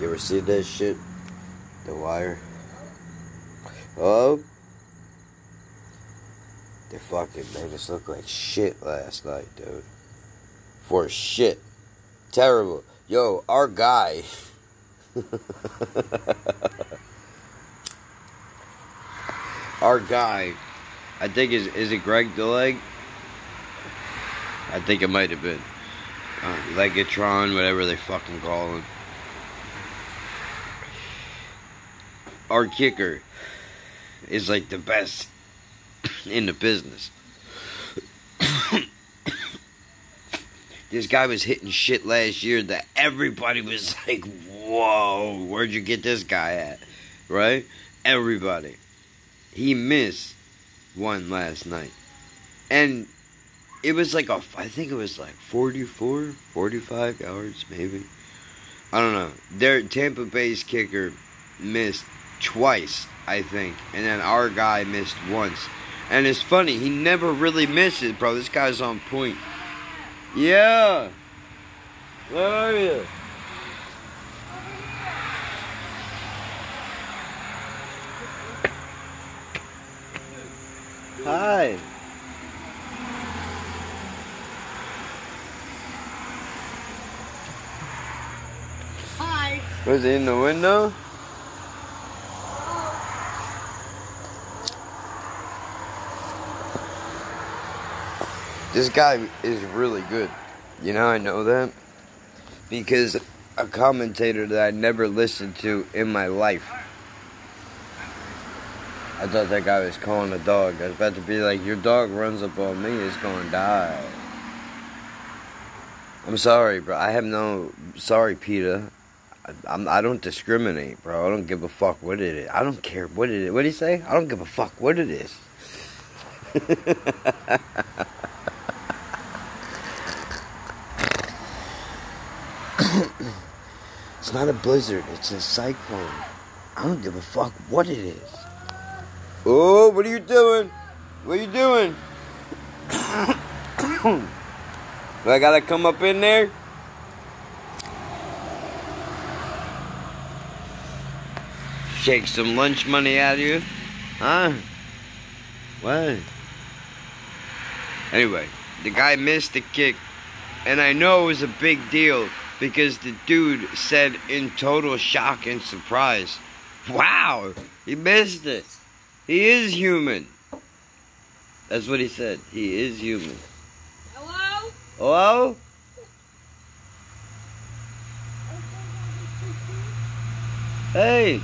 You ever see that shit? The wire? Oh? They fucking made us look like shit last night, dude. For shit. Terrible. Yo, our guy. our guy. I think is is it Greg the Leg? I think it might have been. Uh, Legatron, whatever they fucking call him. Our kicker is like the best in the business. This guy was hitting shit last year that everybody was like, whoa, where'd you get this guy at? Right? Everybody. He missed one last night. and it was like a, I think it was like 44, 45 yards, maybe. I don't know. Their Tampa Bay's kicker missed twice, I think, and then our guy missed once. And it's funny, he never really misses, bro. This guy's on point. Yeah. Where are you? Hi. Hi. Was he in the window? This guy is really good. You know, I know that because a commentator that I never listened to in my life. I thought that guy was calling a dog. I was about to be like, your dog runs up on me, it's gonna die. I'm sorry, bro. I have no. Sorry, Peter. I, I'm, I don't discriminate, bro. I don't give a fuck what it is. I don't care what it is. What did he say? I don't give a fuck what it is. it's not a blizzard. It's a cyclone. I don't give a fuck what it is. Oh, what are you doing? What are you doing? Do I gotta come up in there? Shake some lunch money out of you? Huh? What? Anyway, the guy missed the kick, and I know it was a big deal because the dude said in total shock and surprise, Wow, he missed it. He is human. That's what he said. He is human. Hello? Hello? Hey.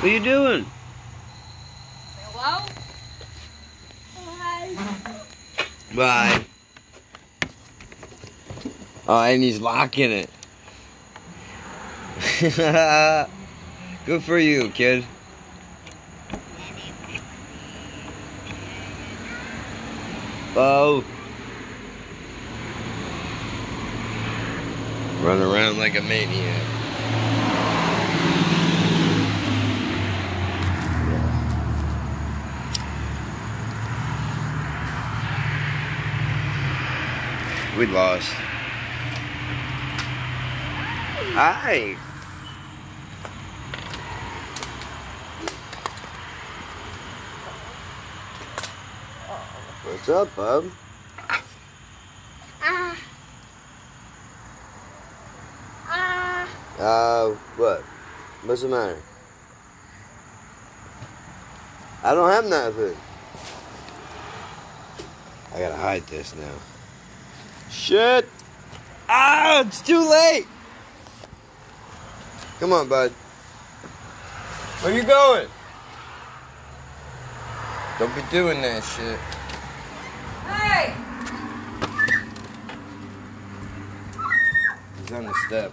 What are you doing? Hello? Hi. Bye. Oh, and he's locking it. Good for you, kid. Oh. Run around like a maniac. We lost. Hi. What's up, bub? Ah. Ah. Uh, what? What's the matter? I don't have nothing. I gotta hide this now. Shit! Ah, it's too late! Come on, bud. Where you going? Don't be doing that shit. Hey! He's on the step.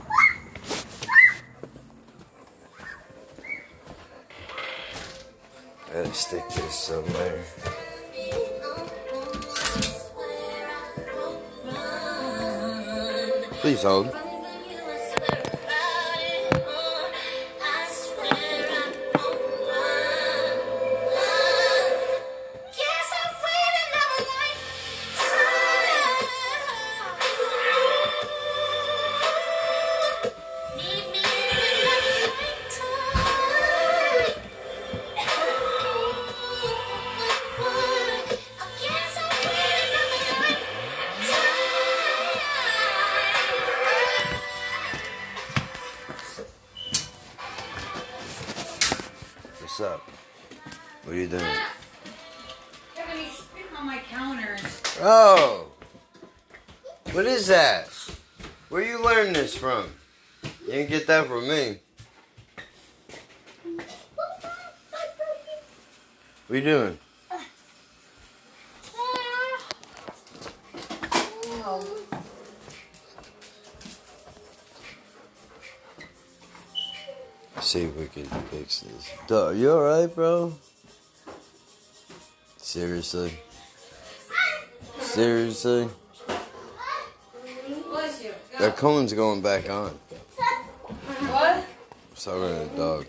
I gotta stick this somewhere. Please hold. See if we can fix this. Duh, you alright, bro? Seriously? Seriously? That cone's going back on. What? Sorry, a dog.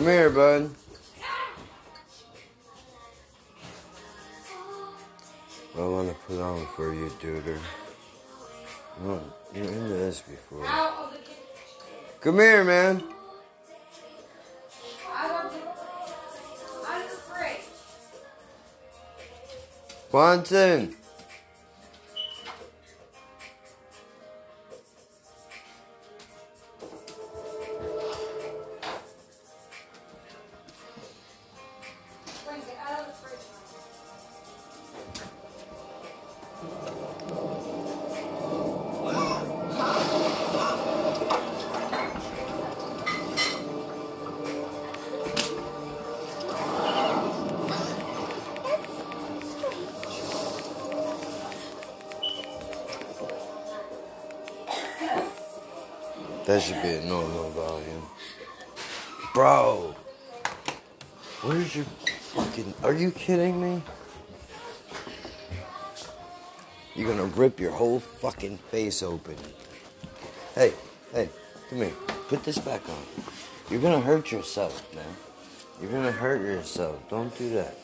Come here, bud. I want to put on for you, duder. You're into this before. Come here, man. Out rip your whole fucking face open. Hey, hey, come here. Put this back on. You're gonna hurt yourself, man. You're gonna hurt yourself. Don't do that.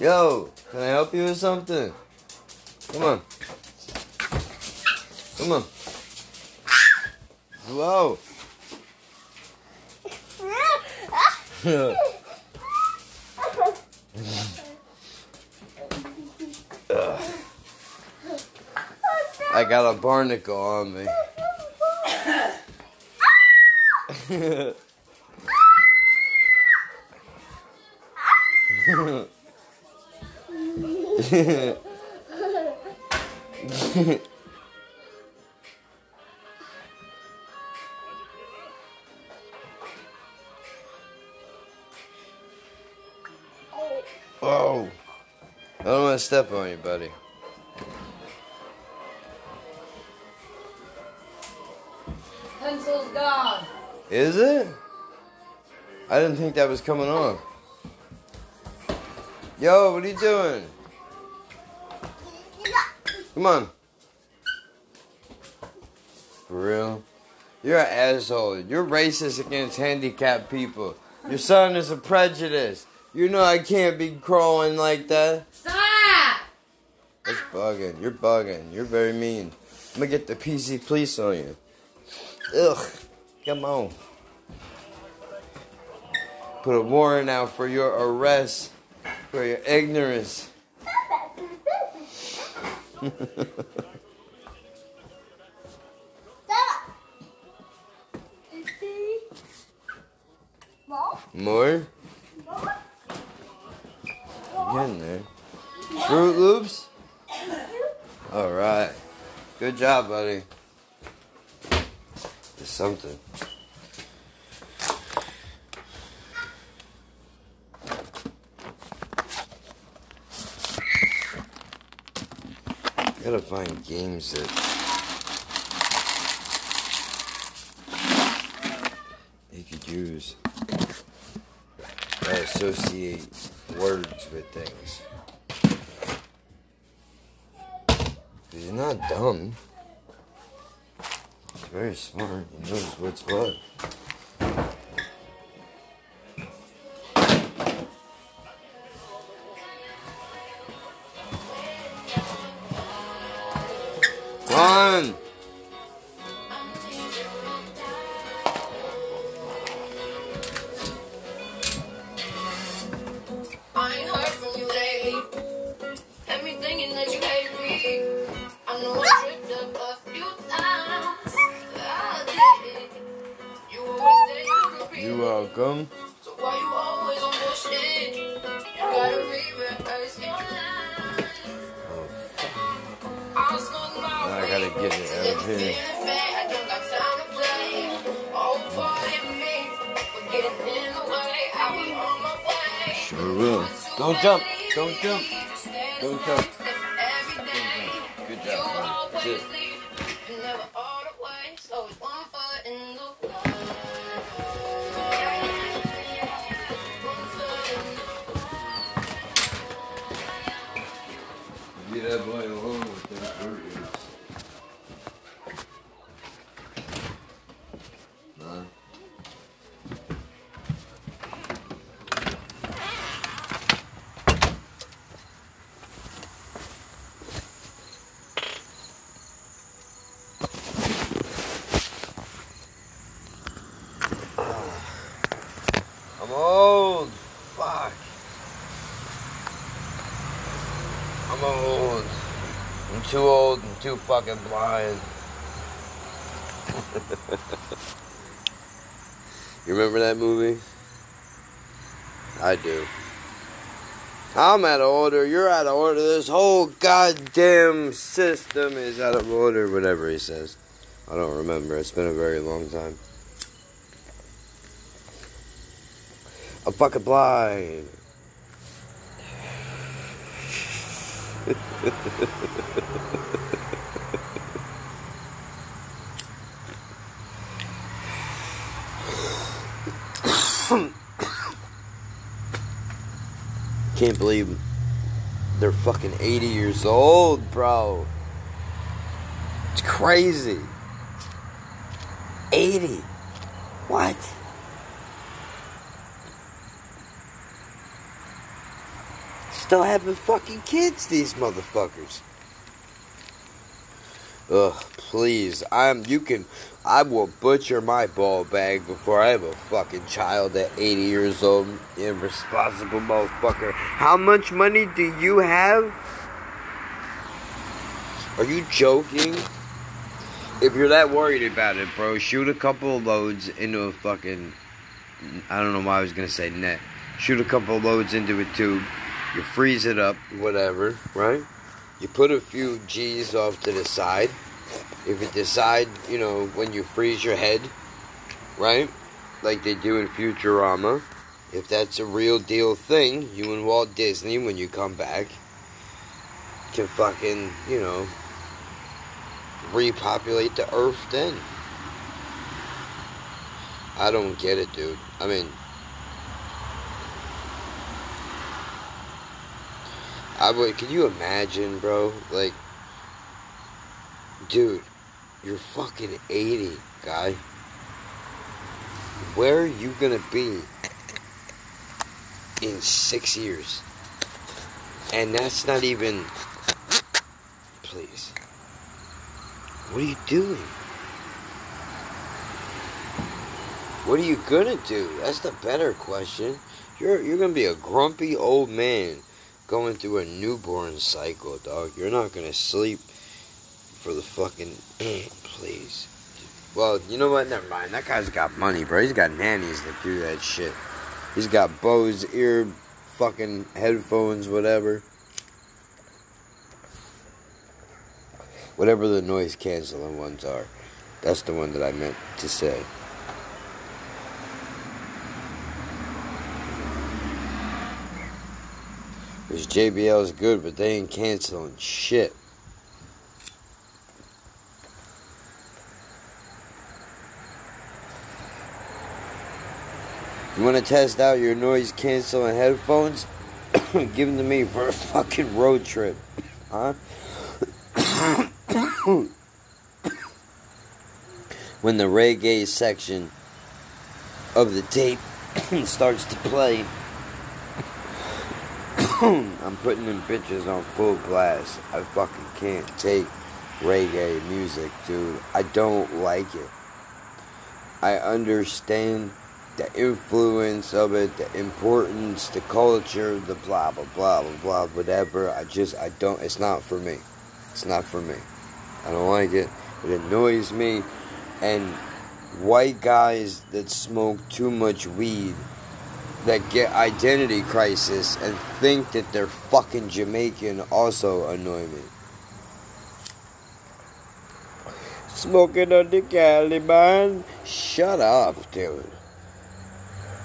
Yo, can I help you with something? Come on. Come on. Whoa. I got a barnacle on me. step on you, buddy. Pencil's gone. Is it? I didn't think that was coming on. Yo, what are you doing? Come on. For real? You're an asshole. You're racist against handicapped people. Your son is a prejudice. You know I can't be crawling like that. Bugging. You're bugging. You're very mean. I'm gonna get the PC police on you. Ugh. Come on. Put a warrant out for your arrest for your ignorance. More? Getting there. Fruit Loops? Alright. Good job, buddy. It's something. Gotta find games that you could use that associate words with things. You're not dumb. He's very smart. He knows what's what. I'm out of order. You're out of order. This whole goddamn system is out of order. Whatever he says. I don't remember. It's been a very long time. I'm fucking blind. Can't believe they're fucking 80 years old, bro. It's crazy. 80. What? Still having fucking kids, these motherfuckers. Ugh, please. I'm you can I will butcher my ball bag before I have a fucking child at 80 years old. Irresponsible motherfucker. How much money do you have? Are you joking? If you're that worried about it, bro, shoot a couple of loads into a fucking I don't know why I was gonna say net. Shoot a couple of loads into a tube. You freeze it up, whatever, right? You put a few G's off to the side. If you decide, you know, when you freeze your head, right? Like they do in Futurama, if that's a real deal thing, you and Walt Disney, when you come back, can fucking, you know, repopulate the earth then. I don't get it, dude. I mean, I would. Can you imagine, bro? Like, dude, you're fucking 80, guy. Where are you gonna be in six years? And that's not even. Please. What are you doing? What are you gonna do? That's the better question. You're you're gonna be a grumpy old man going through a newborn cycle, dog. You're not gonna sleep for the fucking please. Well, you know what? Never mind. That guy's got money, bro. He's got nannies that do that shit. He's got Bose ear fucking headphones, whatever. Whatever the noise canceling ones are. That's the one that I meant to say. Because is good, but they ain't canceling shit. You want to test out your noise canceling headphones? Give them to me for a fucking road trip. Huh? when the reggae section of the tape starts to play, I'm putting them bitches on full blast. I fucking can't take reggae music, dude. I don't like it. I understand the influence of it, the importance, the culture, the blah blah blah blah blah, whatever. I just I don't. It's not for me. It's not for me. I don't like it. It annoys me. And white guys that smoke too much weed that get identity crisis and think that they're fucking Jamaican also annoy me. Smoking on the Caliban. Shut up, dude.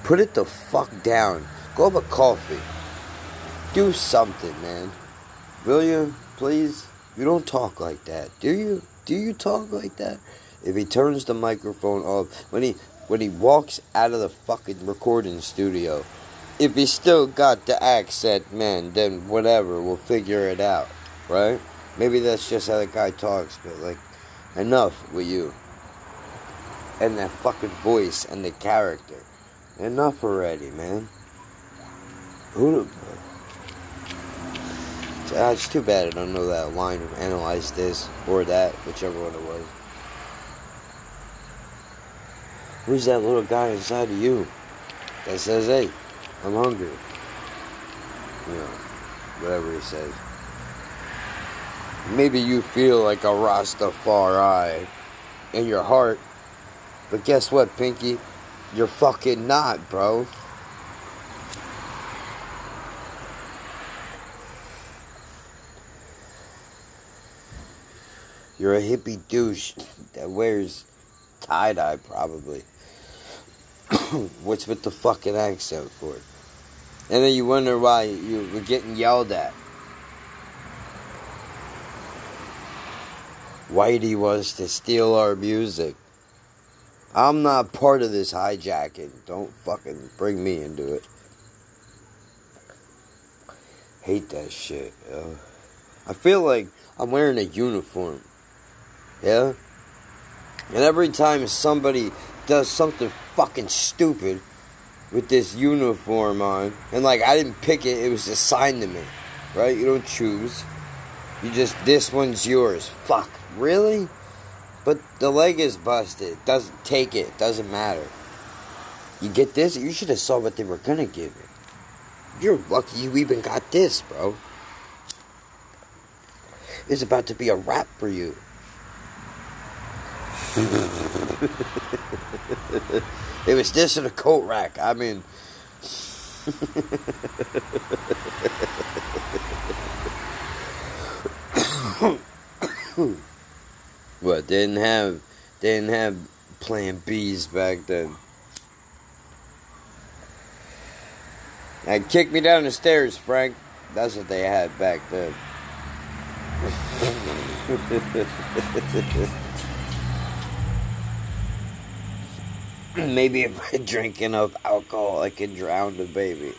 Put it the fuck down. Go have a coffee. Do something, man. Will you, please? You don't talk like that, do you? Do you talk like that? If he turns the microphone off when he when he walks out of the fucking recording studio, if he still got the accent, man, then whatever, we'll figure it out, right? Maybe that's just how the guy talks, but like, enough with you. And that fucking voice and the character. Enough already, man. Who? Uh, it's too bad I don't know that line of analyze this or that, whichever one it was. Who's that little guy inside of you that says, hey, I'm hungry? You know, whatever he says. Maybe you feel like a Rastafari in your heart, but guess what, Pinky? You're fucking not, bro. You're a hippie douche that wears tie dye, probably. What's with the fucking accent for? And then you wonder why you were getting yelled at. Whitey wants to steal our music. I'm not part of this hijacking. Don't fucking bring me into it. Hate that shit. I feel like I'm wearing a uniform. Yeah? And every time somebody does something fucking stupid with this uniform on, and like I didn't pick it, it was assigned to me. Right? You don't choose. You just, this one's yours. Fuck. Really? But the leg is busted. Doesn't take it. Doesn't matter. You get this? You should have saw what they were gonna give you. You're lucky you even got this, bro. It's about to be a wrap for you. it was this in a coat rack. I mean. what didn't have didn't have plan B's back then. And kick me down the stairs, Frank. That's what they had back then. Maybe if I drink enough alcohol, I can drown the baby.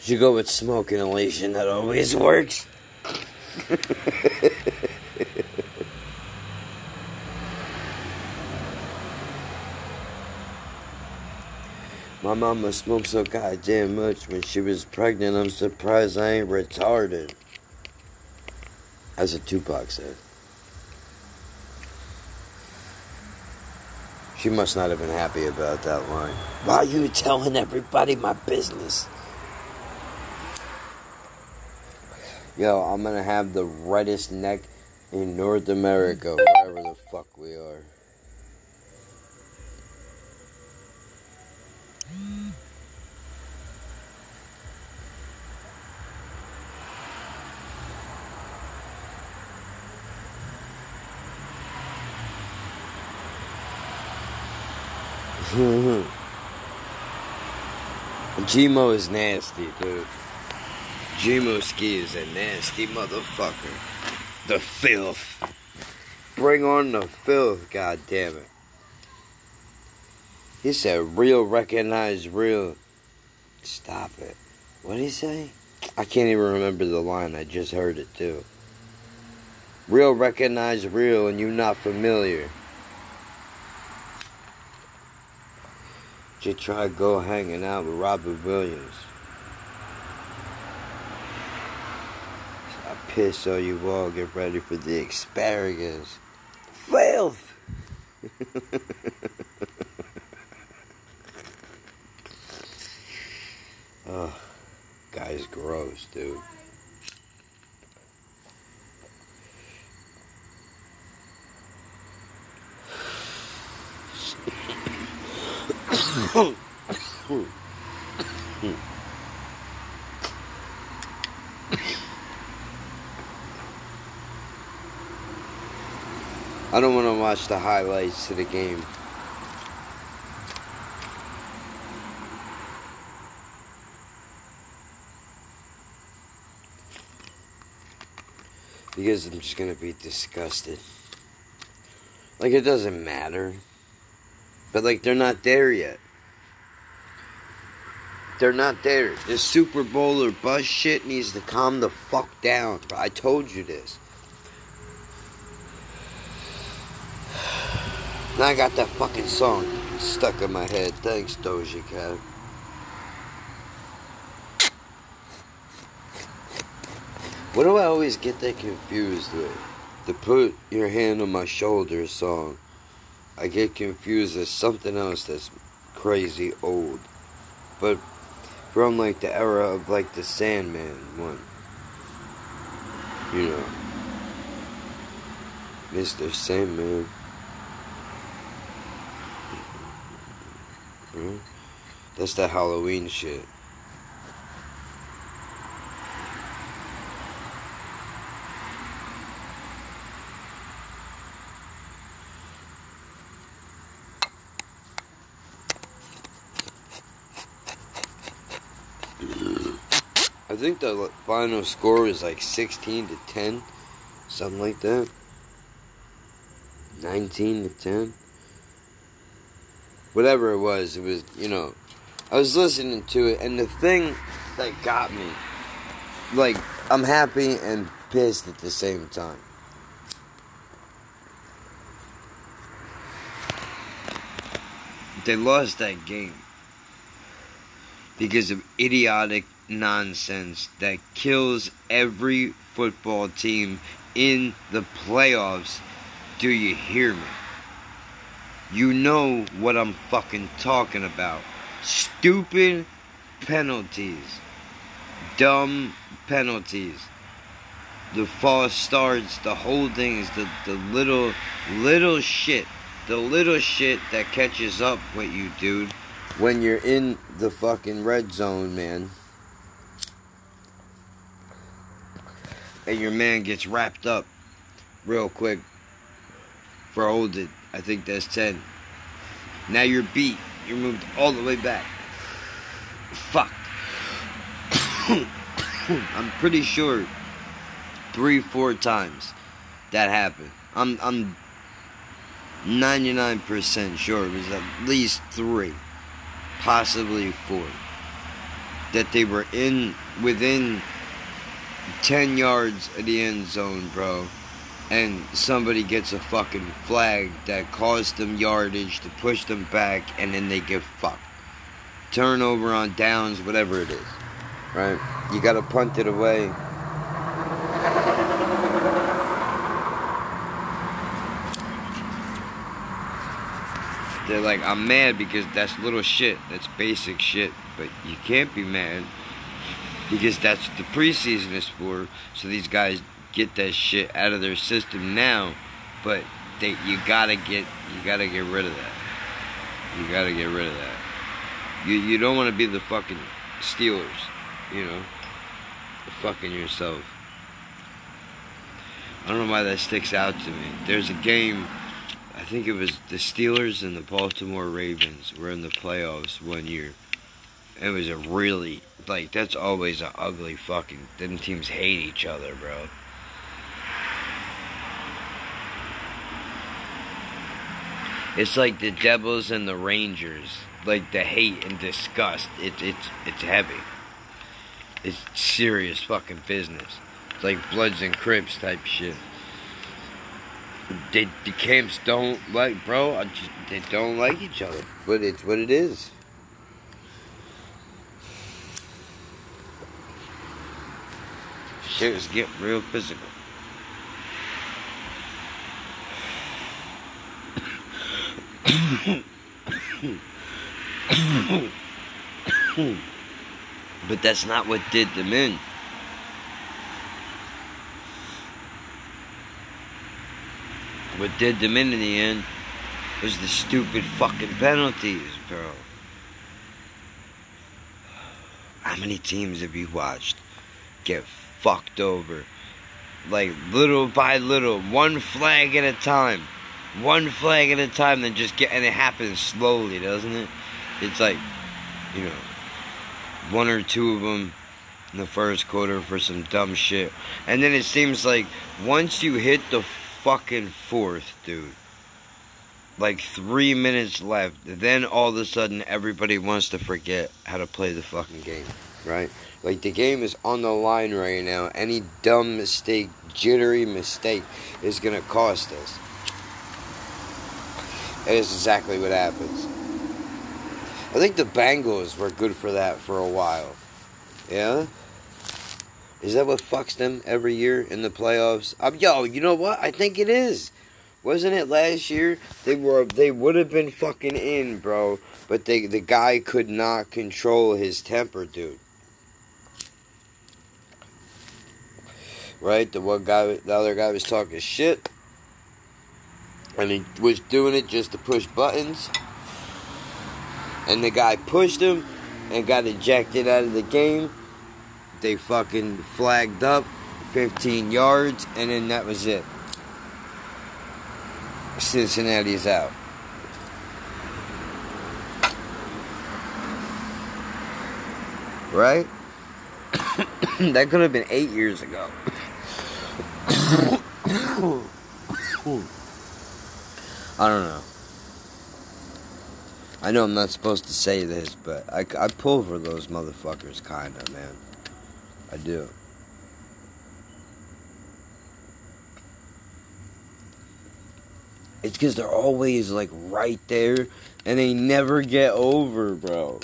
Should go with smoke inhalation. That always works. My mama smoked so goddamn much when she was pregnant. I'm surprised I ain't retarded. As a Tupac said. She must not have been happy about that line. Why are you telling everybody my business? Yo, I'm gonna have the reddest neck in North America, wherever the fuck we are. Mm-hmm. Gmo is nasty, dude. Gmo Skee is a nasty motherfucker. The filth. Bring on the filth, god damn it. He said real recognize real. Stop it. What did he say? I can't even remember the line. I just heard it too. Real recognize real and you not familiar. Just try go hanging out with Robert Williams. I piss on you all. Get ready for the asparagus. Filth. oh, guy's gross, dude. I don't want to watch the highlights to the game. Because I'm just to be disgusted. Like, it doesn't matter. But, like, they're not there yet. They're not there. This Super Bowl or buzz shit needs to calm the fuck down. I told you this. Now I got that fucking song stuck in my head. Thanks, Doja Cat. What do I always get that confused with? The Put Your Hand on My Shoulder song. I get confused as something else that's crazy old. But from like the era of like the Sandman one. You know. Mr. Sandman. Hmm? That's the Halloween shit. I think the final score was like 16 to 10, something like that. 19 to 10 whatever it was, it was, you know, I was listening to it, and the thing that got me, like, I'm happy and pissed at the same time. They lost that game because of idiotic nonsense that kills every football team in the playoffs. Do you hear me? You know what I'm fucking talking about. Stupid penalties. Dumb penalties. The false starts, the holdings, the, the little, little shit. The little shit that catches up with you, dude. When you're in the fucking red zone, man. And your man gets wrapped up real quick for holding I think that's 10. Now you're beat. You're moved all the way back. Fuck. I'm pretty sure three, four times that happened. I'm I'm 99% sure it was at least three, possibly four. That they were in within 10 yards of the end zone, bro and somebody gets a fucking flag that costs them yardage to push them back, and then they get fucked. Turnover on downs, whatever it is. Right? You gotta punt it away. They're like, I'm mad because that's little shit. That's basic shit. But you can't be mad because that's the preseason is for. So these guys get that shit out of their system now, but they you gotta get you gotta get rid of that. You gotta get rid of that. You you don't want to be the fucking Steelers, you know, fucking yourself. I don't know why that sticks out to me. There's a game. I think it was the Steelers and the Baltimore Ravens were in the playoffs one year. It was a really like that's always an ugly fucking. Them teams hate each other, bro. It's like the Devils and the Rangers, like the hate and disgust. It's it's it's heavy. It's serious fucking business. It's like Bloods and Crips type shit. They, the camps don't like, bro. Just, they don't like each other, but it's what it is. Shit is getting real physical. but that's not what did them in. What did them in in the end was the stupid fucking penalties, bro. How many teams have you watched get fucked over? Like little by little, one flag at a time. One flag at a time, then just get, and it happens slowly, doesn't it? It's like, you know, one or two of them in the first quarter for some dumb shit. And then it seems like once you hit the fucking fourth, dude, like three minutes left, then all of a sudden everybody wants to forget how to play the fucking game, right? Like the game is on the line right now. Any dumb mistake, jittery mistake, is gonna cost us. And it's exactly what happens. I think the Bengals were good for that for a while. Yeah? Is that what fucks them every year in the playoffs? Um, yo, you know what? I think it is. Wasn't it last year? They were they would have been fucking in, bro. But they the guy could not control his temper, dude. Right? The one guy the other guy was talking shit. And he was doing it just to push buttons. And the guy pushed him and got ejected out of the game. They fucking flagged up 15 yards, and then that was it. Cincinnati's out. Right? that could have been eight years ago. I don't know. I know I'm not supposed to say this, but I, I pull for those motherfuckers, kinda, man. I do. It's because they're always like right there and they never get over, bro.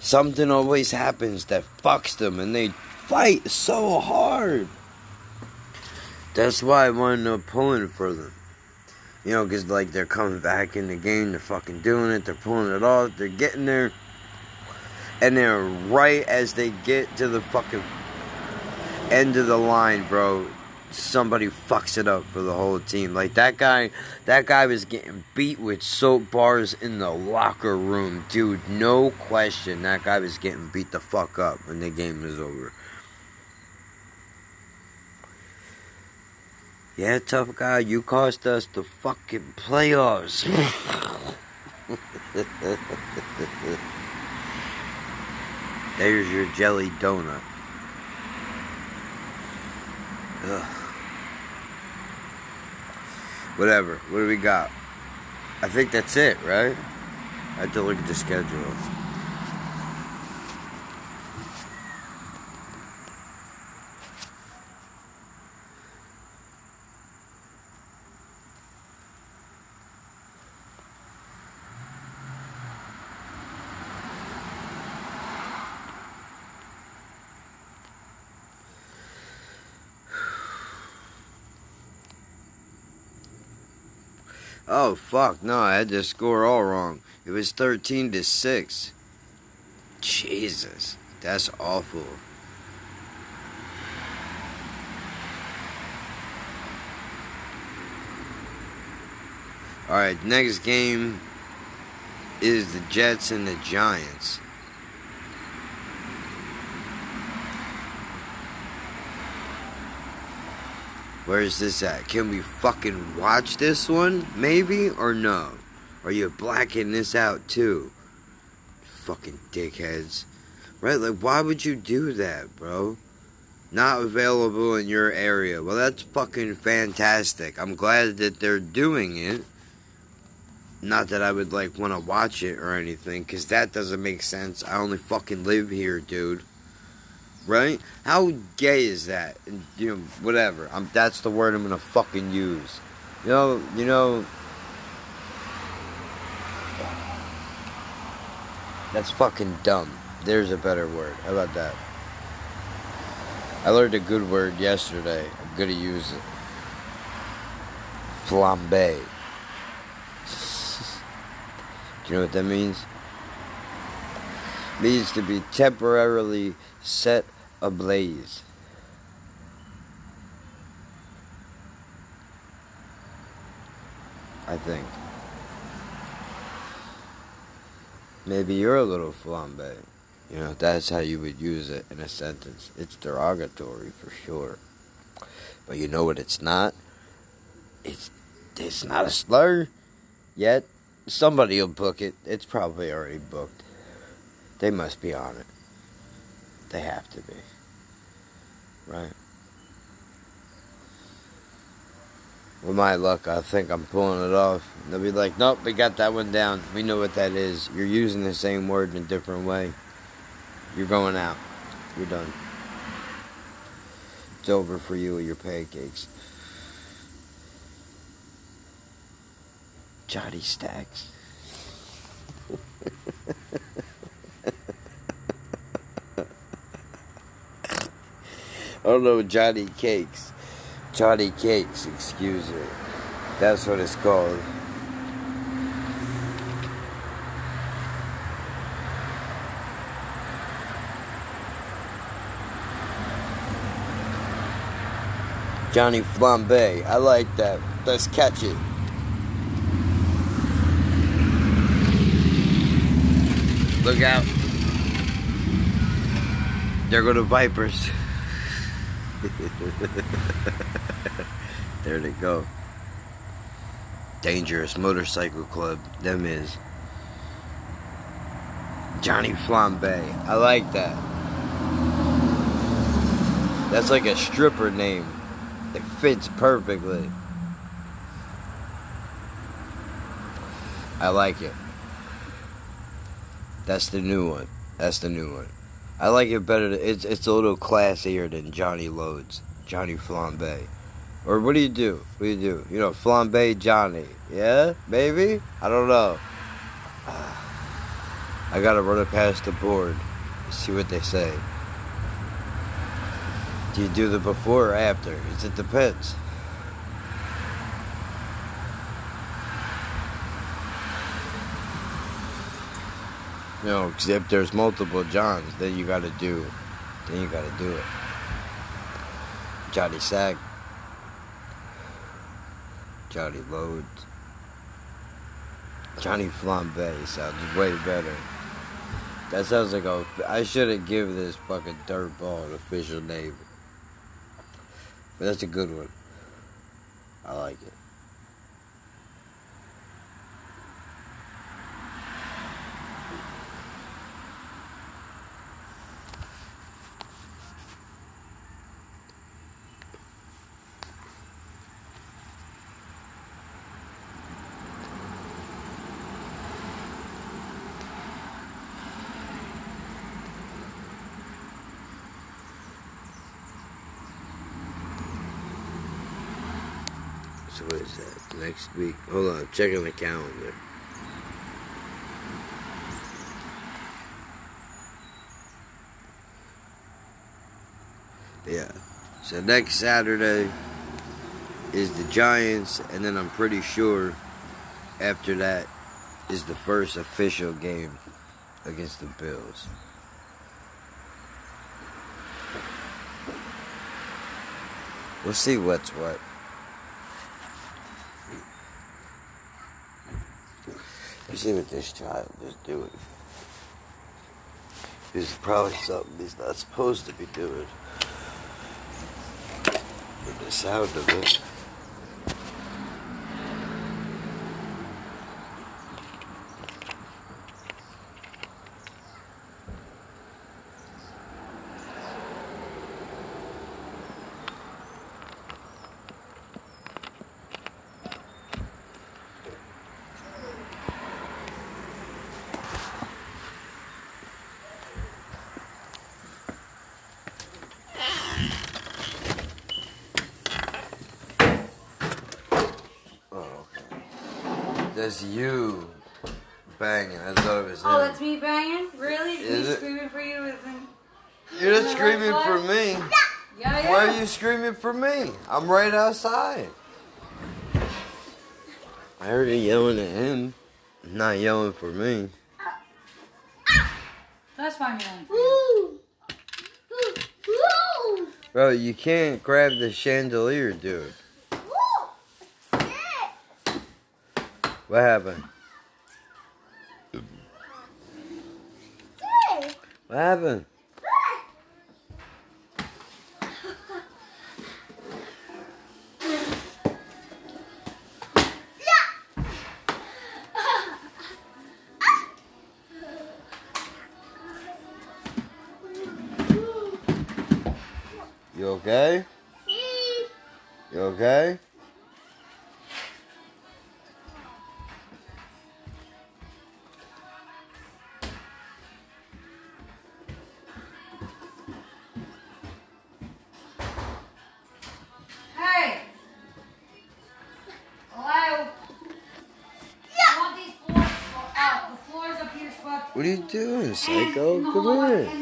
Something always happens that fucks them and they fight so hard. That's why I wanted to pulling for them. You know, because like they're coming back in the game, they're fucking doing it, they're pulling it off, they're getting there. And then right as they get to the fucking end of the line, bro, somebody fucks it up for the whole team. Like that guy, that guy was getting beat with soap bars in the locker room, dude. No question, that guy was getting beat the fuck up when the game was over. Yeah, tough guy, you cost us the fucking playoffs. There's your jelly donut. Ugh. Whatever. What do we got? I think that's it, right? I have to look at the schedule. Oh fuck, no, I had the score all wrong. It was 13 to 6. Jesus, that's awful. Alright, next game is the Jets and the Giants. Where is this at? Can we fucking watch this one? Maybe or no? Are you blacking this out too? Fucking dickheads. Right? Like, why would you do that, bro? Not available in your area. Well, that's fucking fantastic. I'm glad that they're doing it. Not that I would, like, want to watch it or anything, because that doesn't make sense. I only fucking live here, dude right? How gay is that? And, you know, whatever. I'm, that's the word I'm gonna fucking use. You know, you know. That's fucking dumb. There's a better word. How about that? I learned a good word yesterday. I'm gonna use it. Flambe. Do you know what that means? means to be temporarily set ablaze. I think. Maybe you're a little flambe. You know, that's how you would use it in a sentence. It's derogatory for sure. But you know what it's not? It's it's not a slur yet. Somebody will book it. It's probably already booked. They must be on it. They have to be. Right? With my luck, I think I'm pulling it off. They'll be like, nope, we got that one down. We know what that is. You're using the same word in a different way. You're going out. You're done. It's over for you and your pancakes. Johnny Stacks. oh no, Johnny Cakes. Johnny Cakes, excuse me. That's what it's called. Johnny Flambe. I like that. Let's catch it. Look out. There go the Vipers. there they go. Dangerous Motorcycle Club. Them is. Johnny Flambe. I like that. That's like a stripper name. It fits perfectly. I like it. That's the new one. That's the new one. I like it better. It's it's a little classier than Johnny Loads, Johnny Flambe. Or what do you do? What do you do? You know, Flambe Johnny. Yeah, maybe. I don't know. I gotta run it past the board. See what they say. Do you do the before or after? It depends. You know, 'cause if there's multiple Johns, then you gotta do, then you gotta do it. Johnny Sack, Johnny Loads, Johnny Flambe sounds way better. That sounds like a. I shouldn't give this fucking dirt ball an official name. But that's a good one. I like it. So what is that? Next week? Hold on, checking the calendar. Yeah. So next Saturday is the Giants, and then I'm pretty sure after that is the first official game against the Bills. We'll see what's what. Let's see what this child is doing. Is probably something he's not supposed to be doing. With the sound of it. Oh, okay. That's you banging. I thought it was him. Oh, that's me banging? Really? Is me it? screaming for you isn't. You're Is not screaming for me. Yeah, yeah. Why are you screaming for me? I'm right outside. I heard you yelling at him. Not yelling for me. That's why I'm yelling for you. Ooh. Ooh. Ooh. Bro, you can't grab the chandelier, dude. What happened? What happened? Psycho, come on!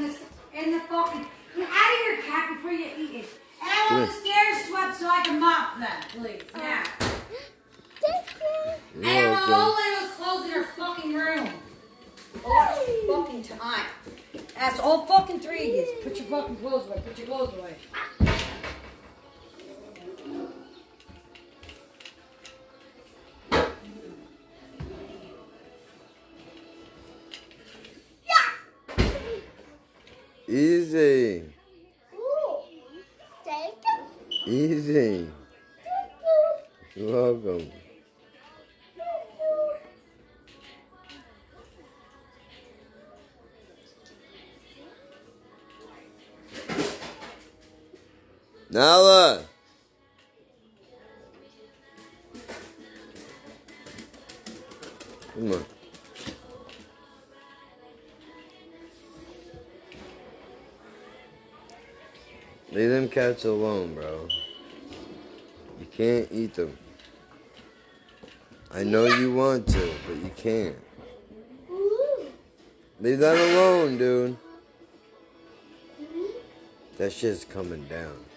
Nala. Come on. Leave them cats alone, bro. You can't eat them. I know you want to, but you can't. Leave that alone, dude. That shit's coming down.